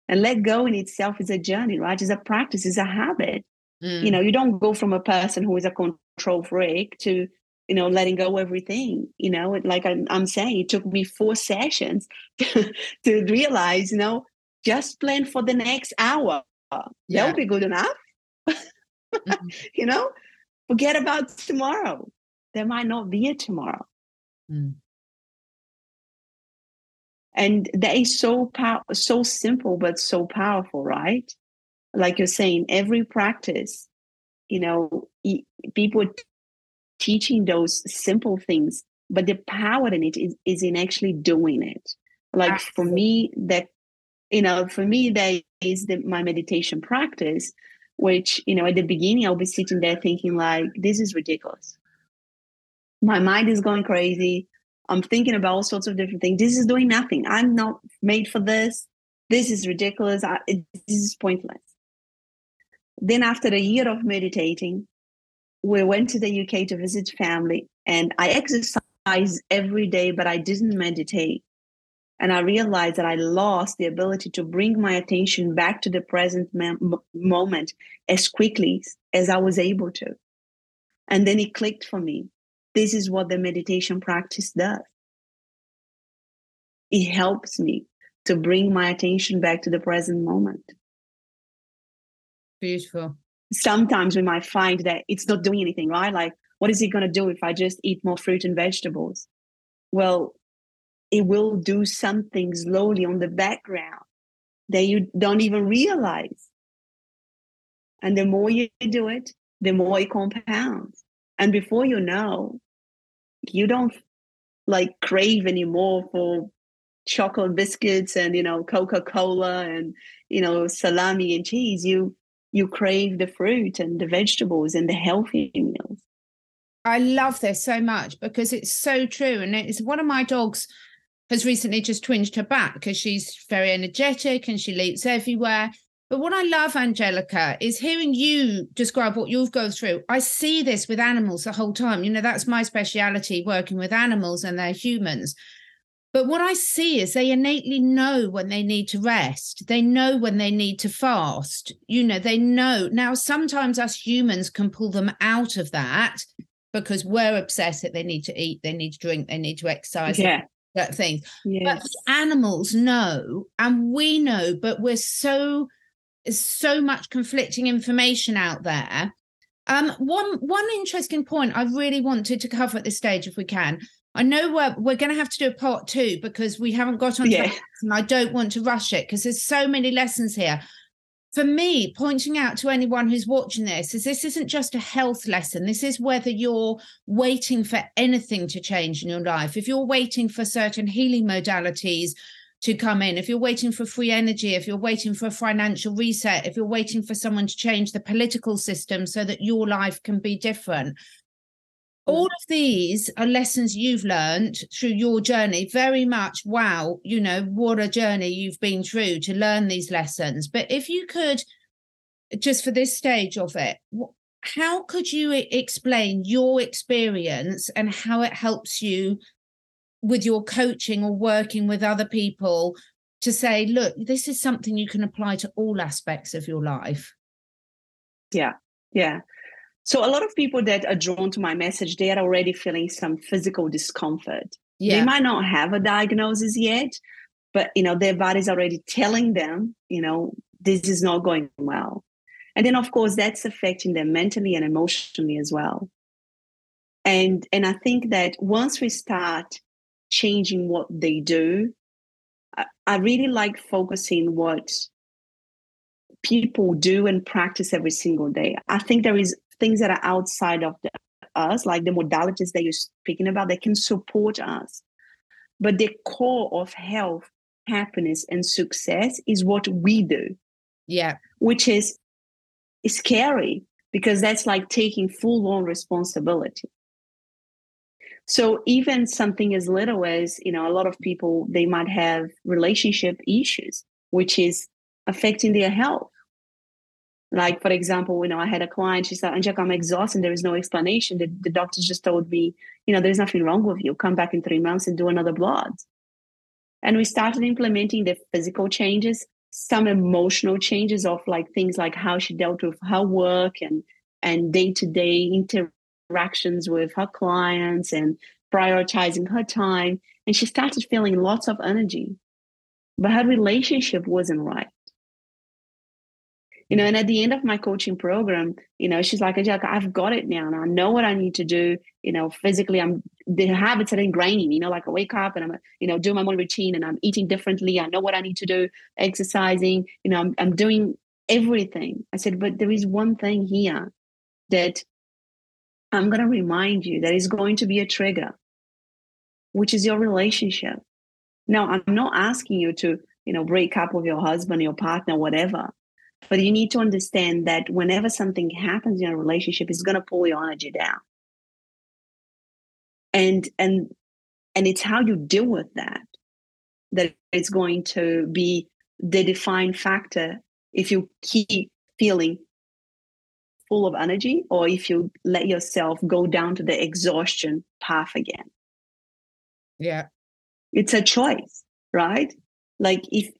And let go in itself is a journey, right? It's a practice, it's a habit. Mm. You know, you don't go from a person who is a control freak to, you know, letting go everything. You know, like I'm, I'm saying, it took me four sessions to, to realize, you know, just plan for the next hour. Yeah. That'll be good enough mm-hmm. you know, forget about tomorrow. There might not be a tomorrow. Mm. And that is so pow- so simple, but so powerful, right? Like you're saying, every practice, you know, people teaching those simple things, but the power in it is, is in actually doing it. Like Absolutely. for me, that you know, for me, that is the, my meditation practice which you know at the beginning i'll be sitting there thinking like this is ridiculous. My mind is going crazy. I'm thinking about all sorts of different things. This is doing nothing. I'm not made for this. This is ridiculous. I, it, this is pointless. Then after a year of meditating we went to the uk to visit family and i exercise every day but i didn't meditate and I realized that I lost the ability to bring my attention back to the present moment as quickly as I was able to. And then it clicked for me. This is what the meditation practice does. It helps me to bring my attention back to the present moment. Beautiful. Sometimes we might find that it's not doing anything, right? Like, what is it going to do if I just eat more fruit and vegetables? Well, it will do something slowly on the background that you don't even realize. And the more you do it, the more it compounds. And before you know, you don't like crave anymore for chocolate biscuits and you know coca-cola and you know salami and cheese you you crave the fruit and the vegetables and the healthy meals i love this so much because it's so true and it's one of my dogs has recently just twinged her back because she's very energetic and she leaps everywhere but what I love, Angelica, is hearing you describe what you've gone through. I see this with animals the whole time. You know, that's my speciality, working with animals and they're humans. But what I see is they innately know when they need to rest. They know when they need to fast. You know, they know. Now, sometimes us humans can pull them out of that because we're obsessed that they need to eat, they need to drink, they need to exercise. Yeah. That thing. Yes. But animals know, and we know, but we're so so much conflicting information out there. Um, one one interesting point I really wanted to cover at this stage, if we can. I know we're we're going to have to do a part two because we haven't got on, yeah. and I don't want to rush it because there's so many lessons here. For me, pointing out to anyone who's watching this is this isn't just a health lesson. This is whether you're waiting for anything to change in your life. If you're waiting for certain healing modalities, to come in, if you're waiting for free energy, if you're waiting for a financial reset, if you're waiting for someone to change the political system so that your life can be different. All of these are lessons you've learned through your journey. Very much, wow, you know, what a journey you've been through to learn these lessons. But if you could, just for this stage of it, how could you explain your experience and how it helps you with your coaching or working with other people to say, look, this is something you can apply to all aspects of your life? Yeah, yeah. So a lot of people that are drawn to my message, they are already feeling some physical discomfort. Yeah. They might not have a diagnosis yet, but you know, their body's already telling them, you know, this is not going well. And then of course that's affecting them mentally and emotionally as well. And and I think that once we start changing what they do. I, I really like focusing what people do and practice every single day. I think there is things that are outside of the, us, like the modalities that you're speaking about, that can support us. But the core of health, happiness, and success is what we do. Yeah. Which is scary because that's like taking full on responsibility. So even something as little as, you know, a lot of people, they might have relationship issues, which is affecting their health. Like, for example, you know, I had a client, she said, Angelica, I'm exhausted. There is no explanation. The, the doctor just told me, you know, there's nothing wrong with you. Come back in three months and do another blood. And we started implementing the physical changes, some emotional changes of like things like how she dealt with her work and and day-to-day interactions with her clients and prioritizing her time. And she started feeling lots of energy, but her relationship wasn't right. You know, and at the end of my coaching program, you know, she's like, I've got it now. And I know what I need to do. You know, physically, I'm the habits are ingrained, you know, like I wake up and I'm, you know, doing my morning routine and I'm eating differently. I know what I need to do, exercising, you know, I'm, I'm doing everything. I said, but there is one thing here that I'm going to remind you that is going to be a trigger, which is your relationship. Now, I'm not asking you to, you know, break up with your husband, your partner, whatever. But you need to understand that whenever something happens in a relationship, it's going to pull your energy down. And and and it's how you deal with that that it's going to be the defining factor if you keep feeling full of energy or if you let yourself go down to the exhaustion path again. Yeah. It's a choice, right? Like if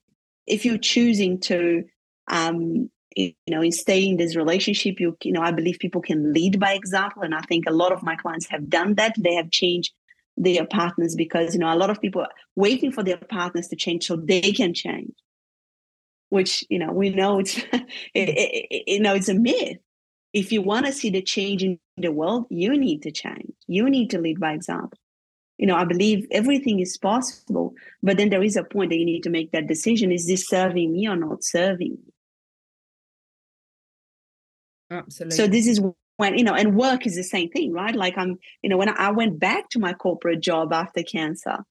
if you're choosing to um you know stay in this relationship you you know i believe people can lead by example. And i think a lot of my clients have done that. They have changed their partners because you know a lot of people are waiting for their partners to change so they can change which you know we know it's it, it, you know it's a myth. If you want to see the change in the world you need to change. You need to lead by example. You know i believe everything is possible but then there is a point that you need to make that decision. Is this serving me or not serving me absolutely so this is when you know and work is the same thing right? Like i'm you know when i went back to my corporate job after cancer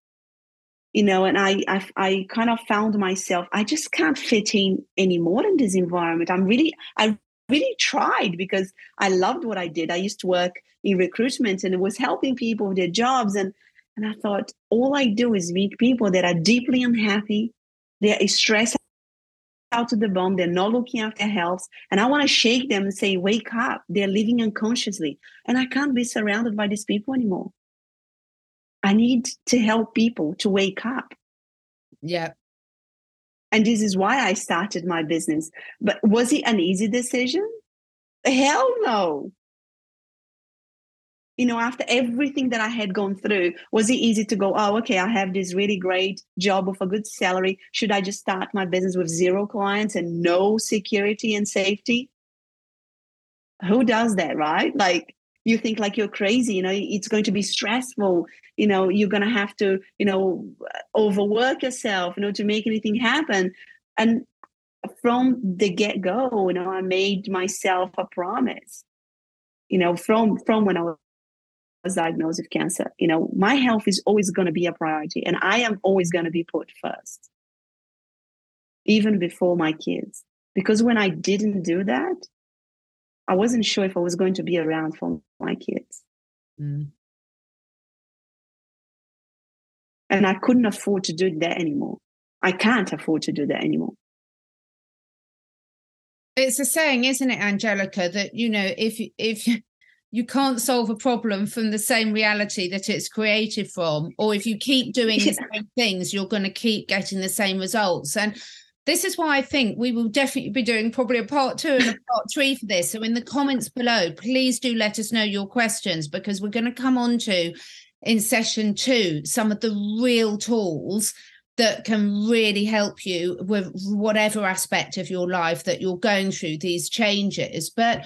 you know and I, I i kind of found myself i just can't fit in anymore in this environment. I'm really i really tried because i loved what i did. I used to work in recruitment and it was helping people with their jobs and and i thought all i do is meet people that are deeply unhappy they're stressed out to the bone. They're not looking after health. And I want to shake them and say, wake up. They're living unconsciously. And I can't be surrounded by these people anymore. I need to help people to wake up. Yeah. And this is why I started my business. But was it an easy decision? Hell no you know, after everything that I had gone through, was it easy to go, oh, okay, I have this really great job with a good salary. Should I just start my business with zero clients and no security and safety? Who does that, right? Like, you think like you're crazy, you know, it's going to be stressful. You know, you're going to have to, you know, overwork yourself, you know, to make anything happen. And from the get go, you know, I made myself a promise you know from from when i was diagnosed with cancer, you know, my health is always going to be a priority and I am always going to be put first, even before my kids. Because when I didn't do that, I wasn't sure if I was going to be around for my kids. Mm. And I couldn't afford to do that anymore. I can't afford to do that anymore. It's a saying, isn't it, Angelica, that you know, if if you can't solve a problem from the same reality that it's created from or if you keep doing the same things you're going to keep getting the same results and this is why I think we will definitely be doing probably a part two and a part three for this. So in the comments below, please do let us know your questions because we're going to come on to in session two some of the real tools that can really help you with whatever aspect of your life that you're going through these changes. But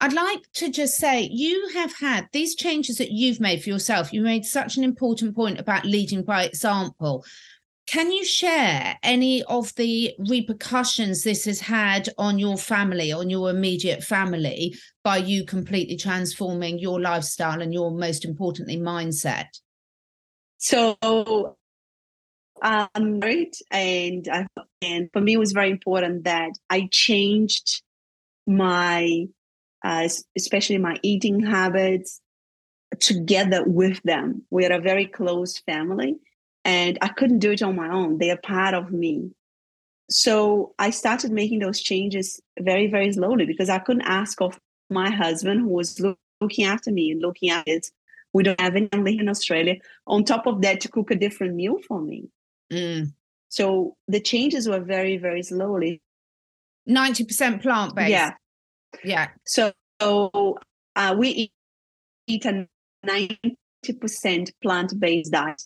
I'd like to just say you have had these changes that you've made for yourself. You made such an important point about leading by example. Can you share any of the repercussions this has had on your family, on your immediate family, by you completely transforming your lifestyle and your most importantly, mindset? So I'm married, and and for me, it was very important that I changed my uh, especially my eating habits, together with them. We are a very close family, and I couldn't do it on my own. They are part of me. So I started making those changes very, very slowly because I couldn't ask of my husband, who was looking after me and looking at it. We don't have any family in Australia. On top of that, to cook a different meal for me. Mm. So the changes were very, very slowly. 90% plant based. Yeah. Yeah. So uh, we eat a 90% plant-based diet.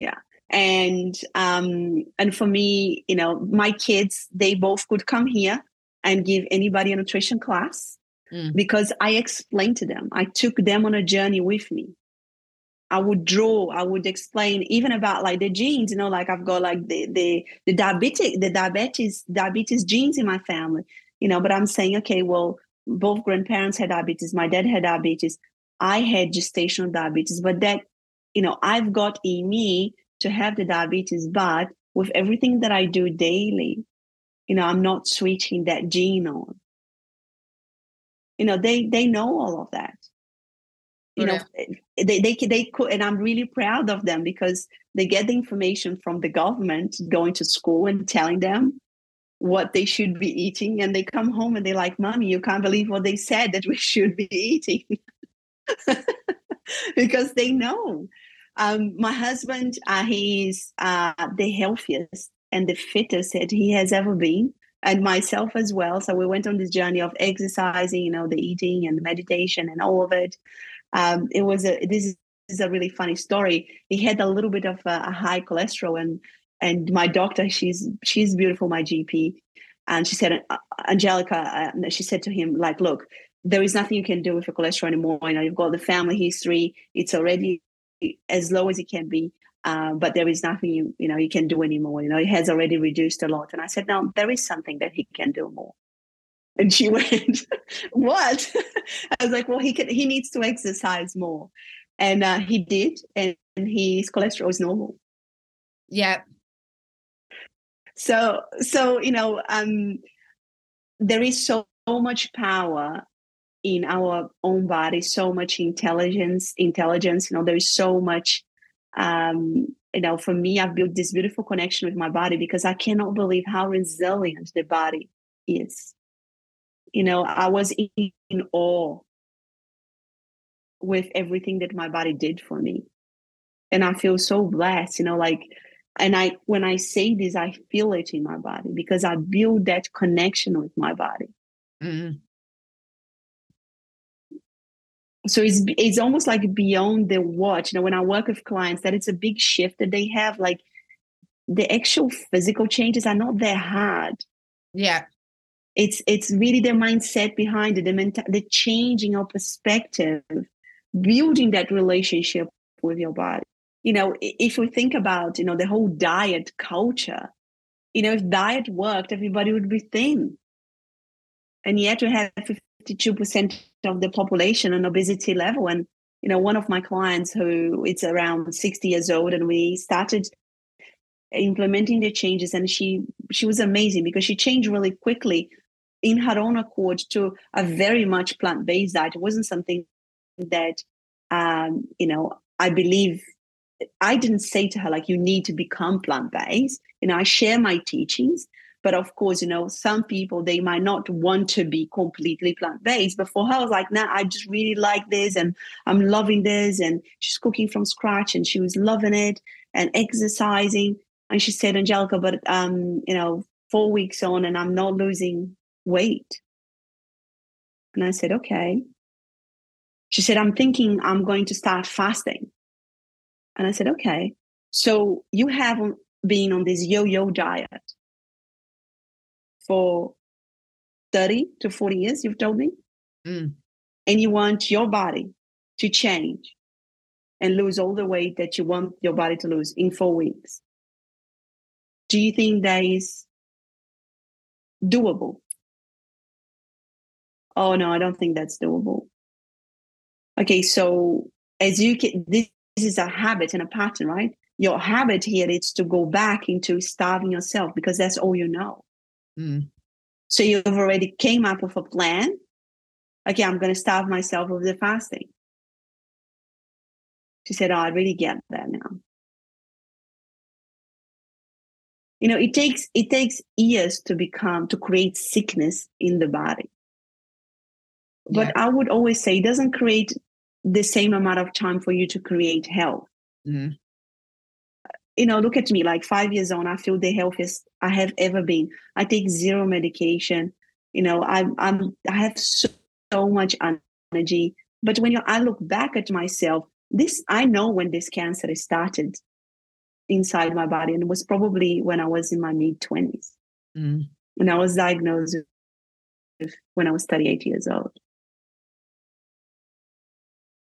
Yeah. And um, and for me, you know, my kids, they both could come here and give anybody a nutrition class mm. because I explained to them. I took them on a journey with me. I would draw, I would explain even about like the genes, you know, like I've got like the the the diabetic, the diabetes, diabetes genes in my family you know, but I'm saying, okay, well, both grandparents had diabetes. My dad had diabetes. I had gestational diabetes, but that, you know, I've got in me to have the diabetes, but with everything that I do daily, you know, I'm not switching that gene on. You know, they they know all of that. You know, eh, they they they could, and I'm really proud of them because they get the information from the government going to school and telling them what they should be eating and they come home and they're like mommy you can't believe what they said that we should be eating. Because they know. Um, my husband uh, he's uh, the healthiest and the fittest that he has ever been and myself as well. So we went on this journey of exercising you know the eating and the meditation and all of it. Um, it was a this is a really funny story. He had a little bit of a, a high cholesterol, and and my doctor, she's she's beautiful, my GP, and she said, Angelica, uh, she said to him, like, look, there is nothing you can do with your cholesterol anymore. You know, you've got the family history; it's already as low as it can be. Uh, but there is nothing you you know you can do anymore. You know, it has already reduced a lot. And I said, no, there is something that he can do more. And she went, what? I was like, well, he can he needs to exercise more, and uh, he did, and, and his cholesterol is normal. Yeah. So so you know um, there is so, so much power in our own body so much intelligence intelligence you know there's so much um you know for me i've built this beautiful connection with my body because i cannot believe how resilient the body is. You know i was in, in awe with everything that my body did for me. And i feel so blessed you know like and i when i say this i feel it in my body because i build that connection with my body. Mm-hmm. So it's it's almost like beyond the watch. You know when i work with clients that it's a big shift that they have like the actual physical changes are not that hard. Yeah. It's it's really the mindset behind it the mental the changing of perspective building that relationship with your body you know if we think about you know the whole diet culture you know if diet worked everybody would be thin and yet we have 52% of the population on obesity level. And, you know, one of my clients who it's around 60 years old and we started implementing the changes and she she was amazing because she changed really quickly in her own accord to a very much plant-based diet. It wasn't something that um, you know, I believe I didn't say to her like you need to become plant-based. You know, I share my teachings, but of course, you know, some people they might not want to be completely plant based. But for her, I was like, nah, I just really like this and I'm loving this. And she's cooking from scratch and she was loving it and exercising. And she said, Angelica, but um, you know, four weeks on and I'm not losing weight. And I said, okay. She said, I'm thinking I'm going to start fasting. And I said, okay. So you have been on this yo yo diet for 30 to 40 years, you've told me. Mm. And you want your body to change and lose all the weight that you want your body to lose in four weeks. Do you think that is doable? Oh, no, I don't think that's doable. Okay, so as you can, this is a habit and a pattern, right? Your habit here is to go back into starving yourself because that's all you know. Mm. So you've already came up with a plan. Okay, I'm going to starve myself with the fasting. She said, "Oh, I really get that now." You know, it takes it takes years to become to create sickness in the body. But yeah. I would always say it doesn't create the same amount of time for you to create health. Mm-hmm you know, look at me, like five years on, I feel the healthiest I have ever been. I take zero medication. You know, I'm, I'm, I have so, so much energy. But when you, I look back at myself, this, I know when this cancer started inside my body. And it was probably when I was in my mid 20s. Mm. And I was diagnosed when I was 38 years old.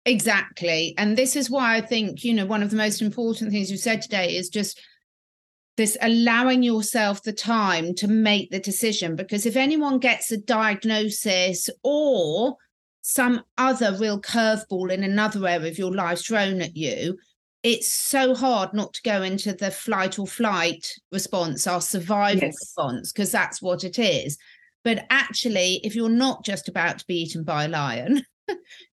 Exactly. And this is why I think, you know, one of the most important things you said today is just this allowing yourself the time to make the decision. Because if anyone gets a diagnosis or some other real curveball in another area of your life thrown at you, it's so hard not to go into the flight or flight response, our survival yes. response, because that's what it is. But actually, if you're not just about to be eaten by a lion,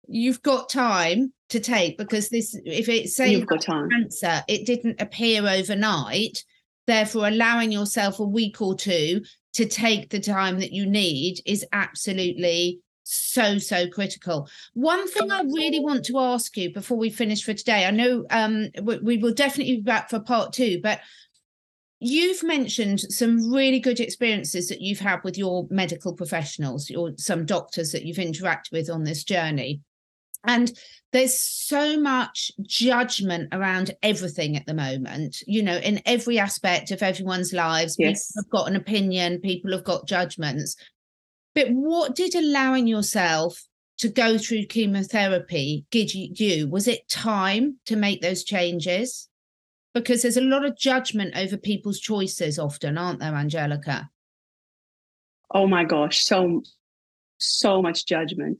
you've got time to take because this if it's say you've got time. cancer it didn't appear overnight. Therefore allowing yourself a week or two to take the time that you need is absolutely so so critical. One thing i really want to ask you before we finish for today i know um we, we will definitely be back for part two but you've mentioned some really good experiences that you've had with your medical professionals or some doctors that you've interacted with on this journey And there's so much judgment around everything at the moment, you know, in every aspect of everyone's lives. Yes. People have got an opinion, people have got judgments. But what did allowing yourself to go through chemotherapy give you? Was it time to make those changes? Because there's a lot of judgment over people's choices often, aren't there, Angelica? Oh my gosh, so so much judgment.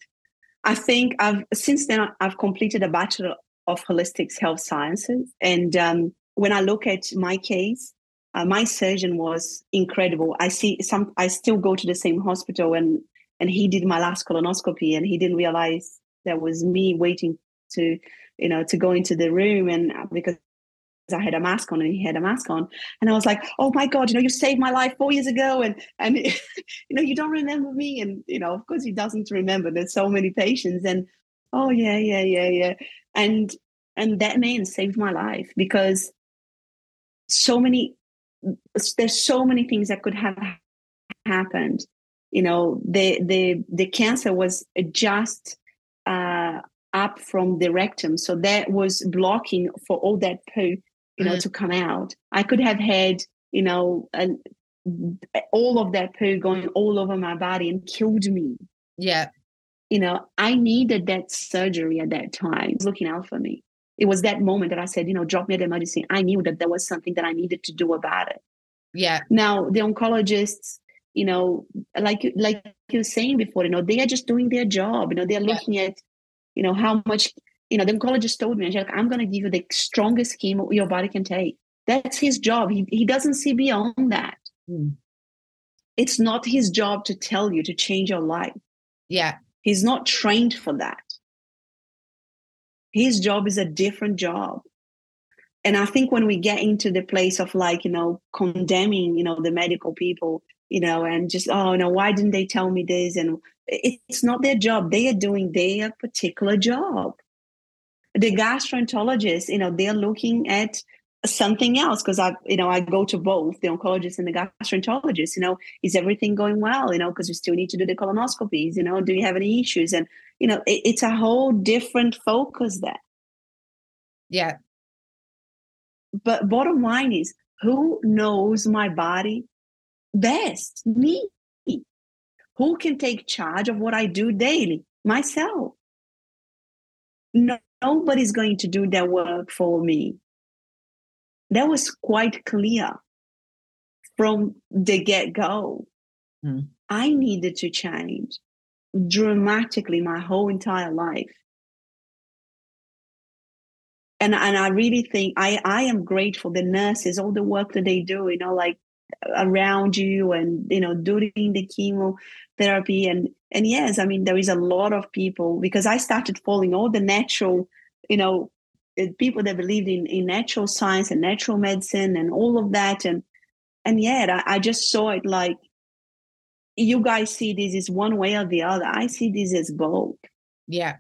I think I've since then I've completed a bachelor of holistic health sciences, and um, when I look at my case, uh, my surgeon was incredible. I see some. I still go to the same hospital, and and he did my last colonoscopy, and he didn't realize that was me waiting to, you know, to go into the room, and because I had a mask on and he had a mask on. And I was like, oh my God, you know, you saved my life four years ago. And, and you know, you don't remember me. And, you know, of course he doesn't remember. There's so many patients. And, oh, yeah, yeah, yeah, yeah. And, and that man saved my life because so many, there's so many things that could have happened. You know, the, the, the cancer was just, uh, up from the rectum. So that was blocking for all that poo you know, mm. to come out. I could have had, you know, an, all of that poo going all over my body and killed me. Yeah. You know, I needed that surgery at that time. Looking out for me. It was that moment that I said, you know, drop me at the medicine. I knew that there was something that I needed to do about it. Yeah. Now the oncologists, you know, like like you were saying before, you know, they are just doing their job. You know, they're looking yeah. at, you know, how much you know, the oncologist told me, Angelica, I'm going to give you the strongest chemo your body can take. That's his job. He, he doesn't see beyond that. Mm. It's not his job to tell you to change your life. Yeah. He's not trained for that. His job is a different job. And I think when we get into the place of like, you know, condemning, you know, the medical people, you know, and just, oh, no, why didn't they tell me this? And it's not their job. They are doing their particular job the gastroenterologist, you know, they're looking at something else because I, you know, I go to both the oncologist and the gastroenterologist. You know, is everything going well? You know, because we still need to do the colonoscopies. You know, do you have any issues? And you know, it, it's a whole different focus there. Yeah. But bottom line is, who knows my body best? Me. Who can take charge of what I do daily? Myself. No, nobody's going to do that work for me. That was quite clear from the get go. Mm. I needed to change dramatically my whole entire life. And, and I really think I, I am grateful the nurses, all the work that they do, you know, like around you and, you know, doing the chemotherapy and and yes, I mean, there is a lot of people because I started following all the natural, you know, uh, people that believed in, in natural science and natural medicine and all of that. And, and yet I, I just saw it like, you guys see this as one way or the other. I see this as both. Yeah.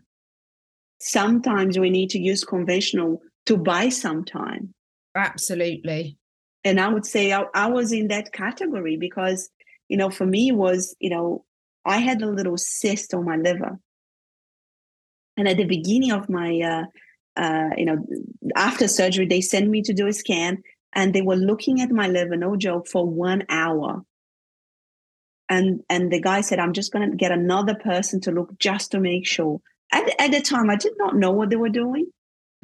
Sometimes we need to use conventional to buy some time. Absolutely. And I would say I, I was in that category because, you know, for me was, you know, I had a little cyst on my liver. And at the beginning of my, uh, uh, you know, after surgery, they sent me to do a scan and they were looking at my liver, no joke, for one hour. And, and the guy said, I'm just going to get another person to look just to make sure. At, at the time, I did not know what they were doing.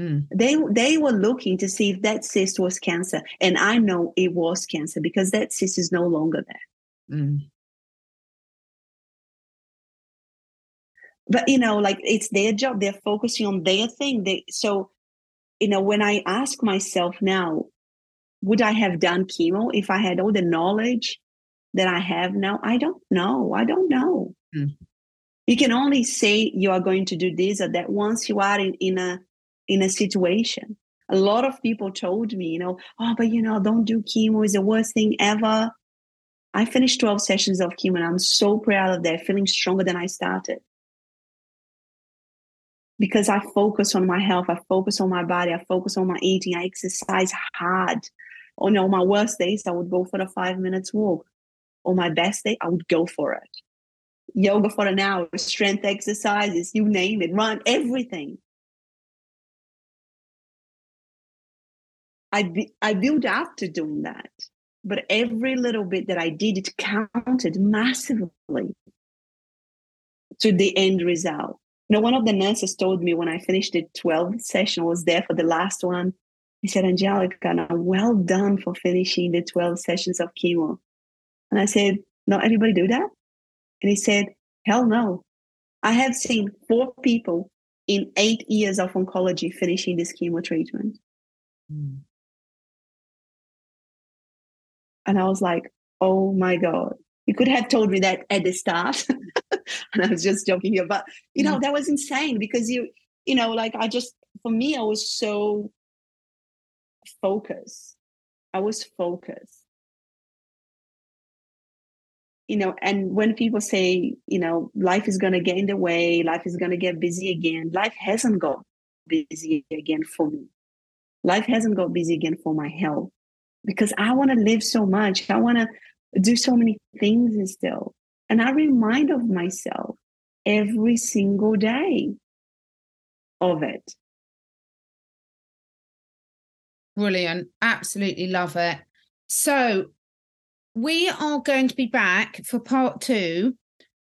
Mm. They they were looking to see if that cyst was cancer, and I know it was cancer because that cyst is no longer there. Mm. But you know like it's their job they're focusing on their thing they so you know when i ask myself now would i have done chemo if i had all the knowledge that i have now? I don't know i don't know. Mm. you can only say you are going to do this or that once you are in, in a in a situation. A lot of people told me you know oh but you know don't do chemo is the worst thing ever. I finished 12 sessions of chemo and i'm so proud of that feeling stronger than i started because I focus on my health, I focus on my body, I focus on my eating, I exercise hard. On oh, my worst days, I would go for a five minutes walk. On my best day, I would go for it. yoga for an hour, strength exercises, you name it, run everything. I I built up to doing that, but every little bit that I did, it counted massively to the end result. You know, one of the nurses told me when I finished the 12th session, I was there for the last one. He said, Angelica, now well done for finishing the 12 sessions of chemo. And I said, not everybody do that? And he said, hell no. I have seen four people in eight years of oncology finishing this chemo treatment. Mm. And I was like, oh my God. You could have told me that at the start. and I was just joking here. But you know, mm. that was insane because you, you know, like I just for me, I was so focused. I was focused. You know, and when people say, you know, life is gonna get in the way, life is gonna get busy again, life hasn't got busy again for me. Life hasn't got busy again for my health because I want to live so much. I want to do so many things still. And I remind of myself every single day of it. Brilliant. Absolutely love it. So we are going to be back for part two,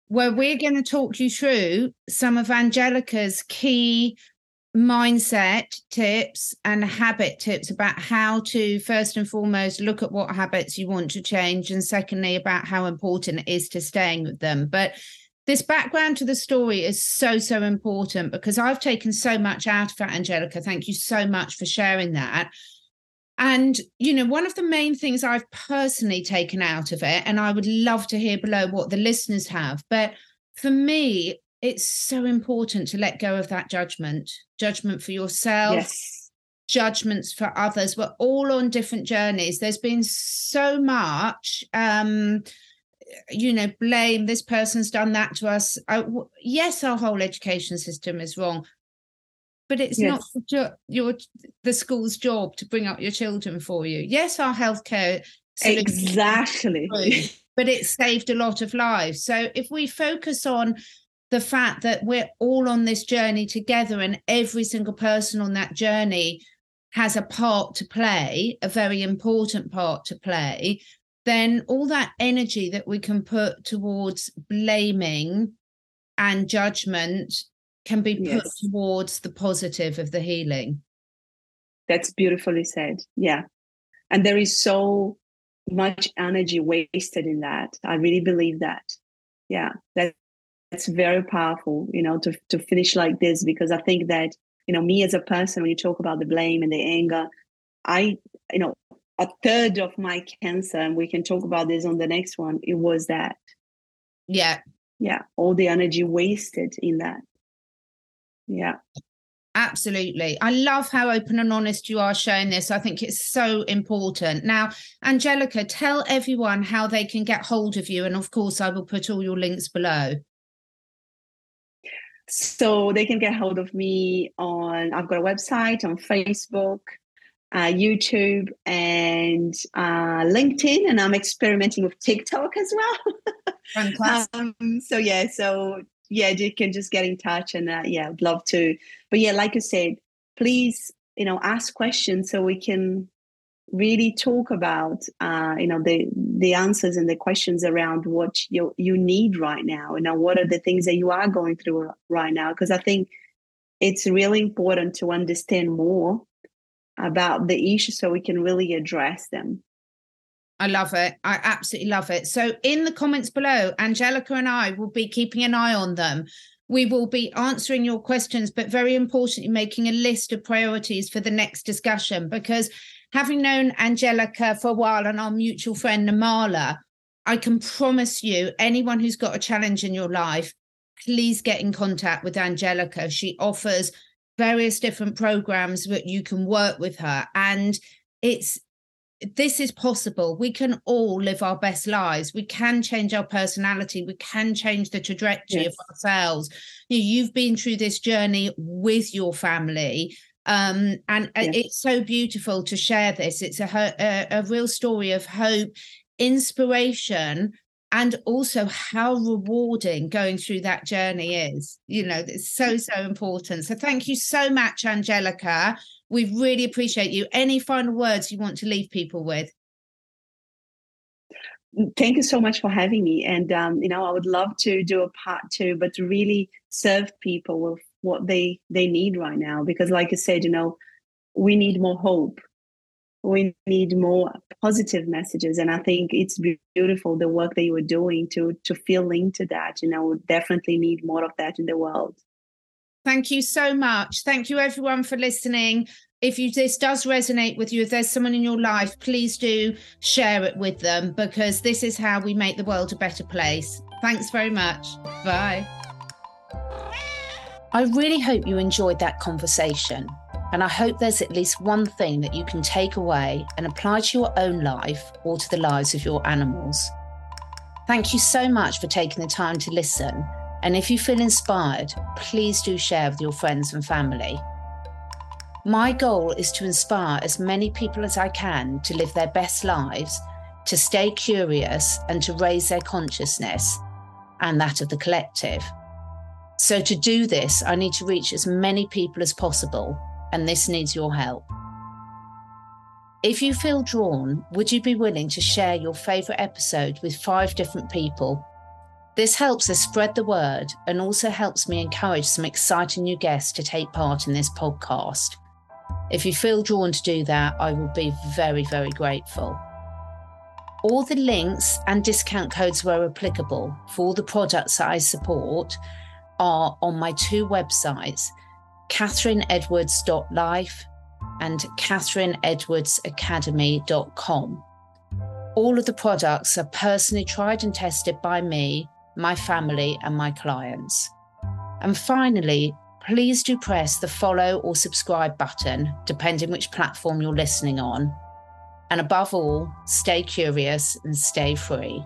where we're going to talk you through some of Angelica's key mindset tips and habit tips about how to first and foremost look at what habits you want to change and secondly about how important it is to staying with them. But this background to the story is so so important because i've taken so much out of that angelica. Thank you so much for sharing that. And you know one of the main things i've personally taken out of it and i would love to hear below what the listeners have but for me it's so important to let go of that judgment. Judgment for yourself yes. judgments for others. We're all on different journeys. There's been so much um you know blame this person's done that to us. I, yes our whole education system is wrong but it's yes. not your, your the school's job to bring up your children for you. Yes our healthcare exactly. but it saved a lot of lives. So if we focus on the fact that we're all on this journey together and every single person on that journey has a part to play, a very important part to play, then all that energy that we can put towards blaming and judgment can be put yes. towards the positive of the healing. That's beautifully said. Yeah. And there is so much energy wasted in that. I really believe that. Yeah. That it's very powerful, you know, to to finish like this because I think that you know me as a person, when you talk about the blame and the anger, I you know a third of my cancer, and we can talk about this on the next one. It was that, yeah, yeah, all the energy wasted in that, yeah. Absolutely. I love how open and honest you are showing this. I think it's so important. Now, Angelica, tell everyone how they can get hold of you. And of course, I will put all your links below. So they can get hold of me on, I've got a website on Facebook, uh, YouTube, and uh, LinkedIn, and I'm experimenting with TikTok as well. Um, so yeah, so yeah, you can just get in touch, and uh, yeah, I'd love to. But yeah, like I said, please, you know, ask questions so we can really talk about uh, you know the the answers and the questions around what you you need right now you know what are the things that you are going through right now because i think it's really important to understand more about the issues so we can really address them I love it. I absolutely love it. So, in the comments below, Angelica and I will be keeping an eye on them. We will be answering your questions, but very importantly, making a list of priorities for the next discussion because having known Angelica for a while and our mutual friend Namala, I can promise you, anyone who's got a challenge in your life, please get in contact with Angelica. She offers various different programs that you can work with her. And it's this is possible. We can all live our best lives. We can change our personality. We can change the trajectory yes. of ourselves. You have been through this journey with your family um, and yes. it's so beautiful to share this it's a, a, a real story of hope inspiration and also how rewarding going through that journey is. You know, it's so, so important. So thank you so much, Angelica. We really appreciate you. Any final words you want to leave people with? Thank you so much for having me. And, um, you know, I would love to do a part two, but to really serve people with what they, they need right now. Because like I said, you know, we need more hope. We need more positive messages. And i think it's beautiful the work that you were doing to to feel into that. You know we definitely need more of that in the world. Thank you so much. Thank you everyone for listening. If you this does resonate with you if there's someone in your life please do share it with them because this is how we make the world a better place. Thanks very much. Bye i really hope you enjoyed that conversation and I hope there's at least one thing that you can take away and apply to your own life or to the lives of your animals. Thank you so much for taking the time to listen. And if you feel inspired, please do share with your friends and family. My goal is to inspire as many people as I can to live their best lives, to stay curious, and to raise their consciousness and that of the collective. So, to do this, I need to reach as many people as possible and this needs your help. If you feel drawn, would you be willing to share your favourite episode with five different people? This helps us spread the word and also helps me encourage some exciting new guests to take part in this podcast. If you feel drawn to do that, I will be very, very grateful. All the links and discount codes where applicable for all the products that I support are on my two websites catherineedwards.life and catherineedwardsacademy.com. All of the products are personally tried and tested by me, my family, and my clients. And finally, please do press the follow or subscribe button, depending which platform you're listening on. And above all, stay curious and stay free.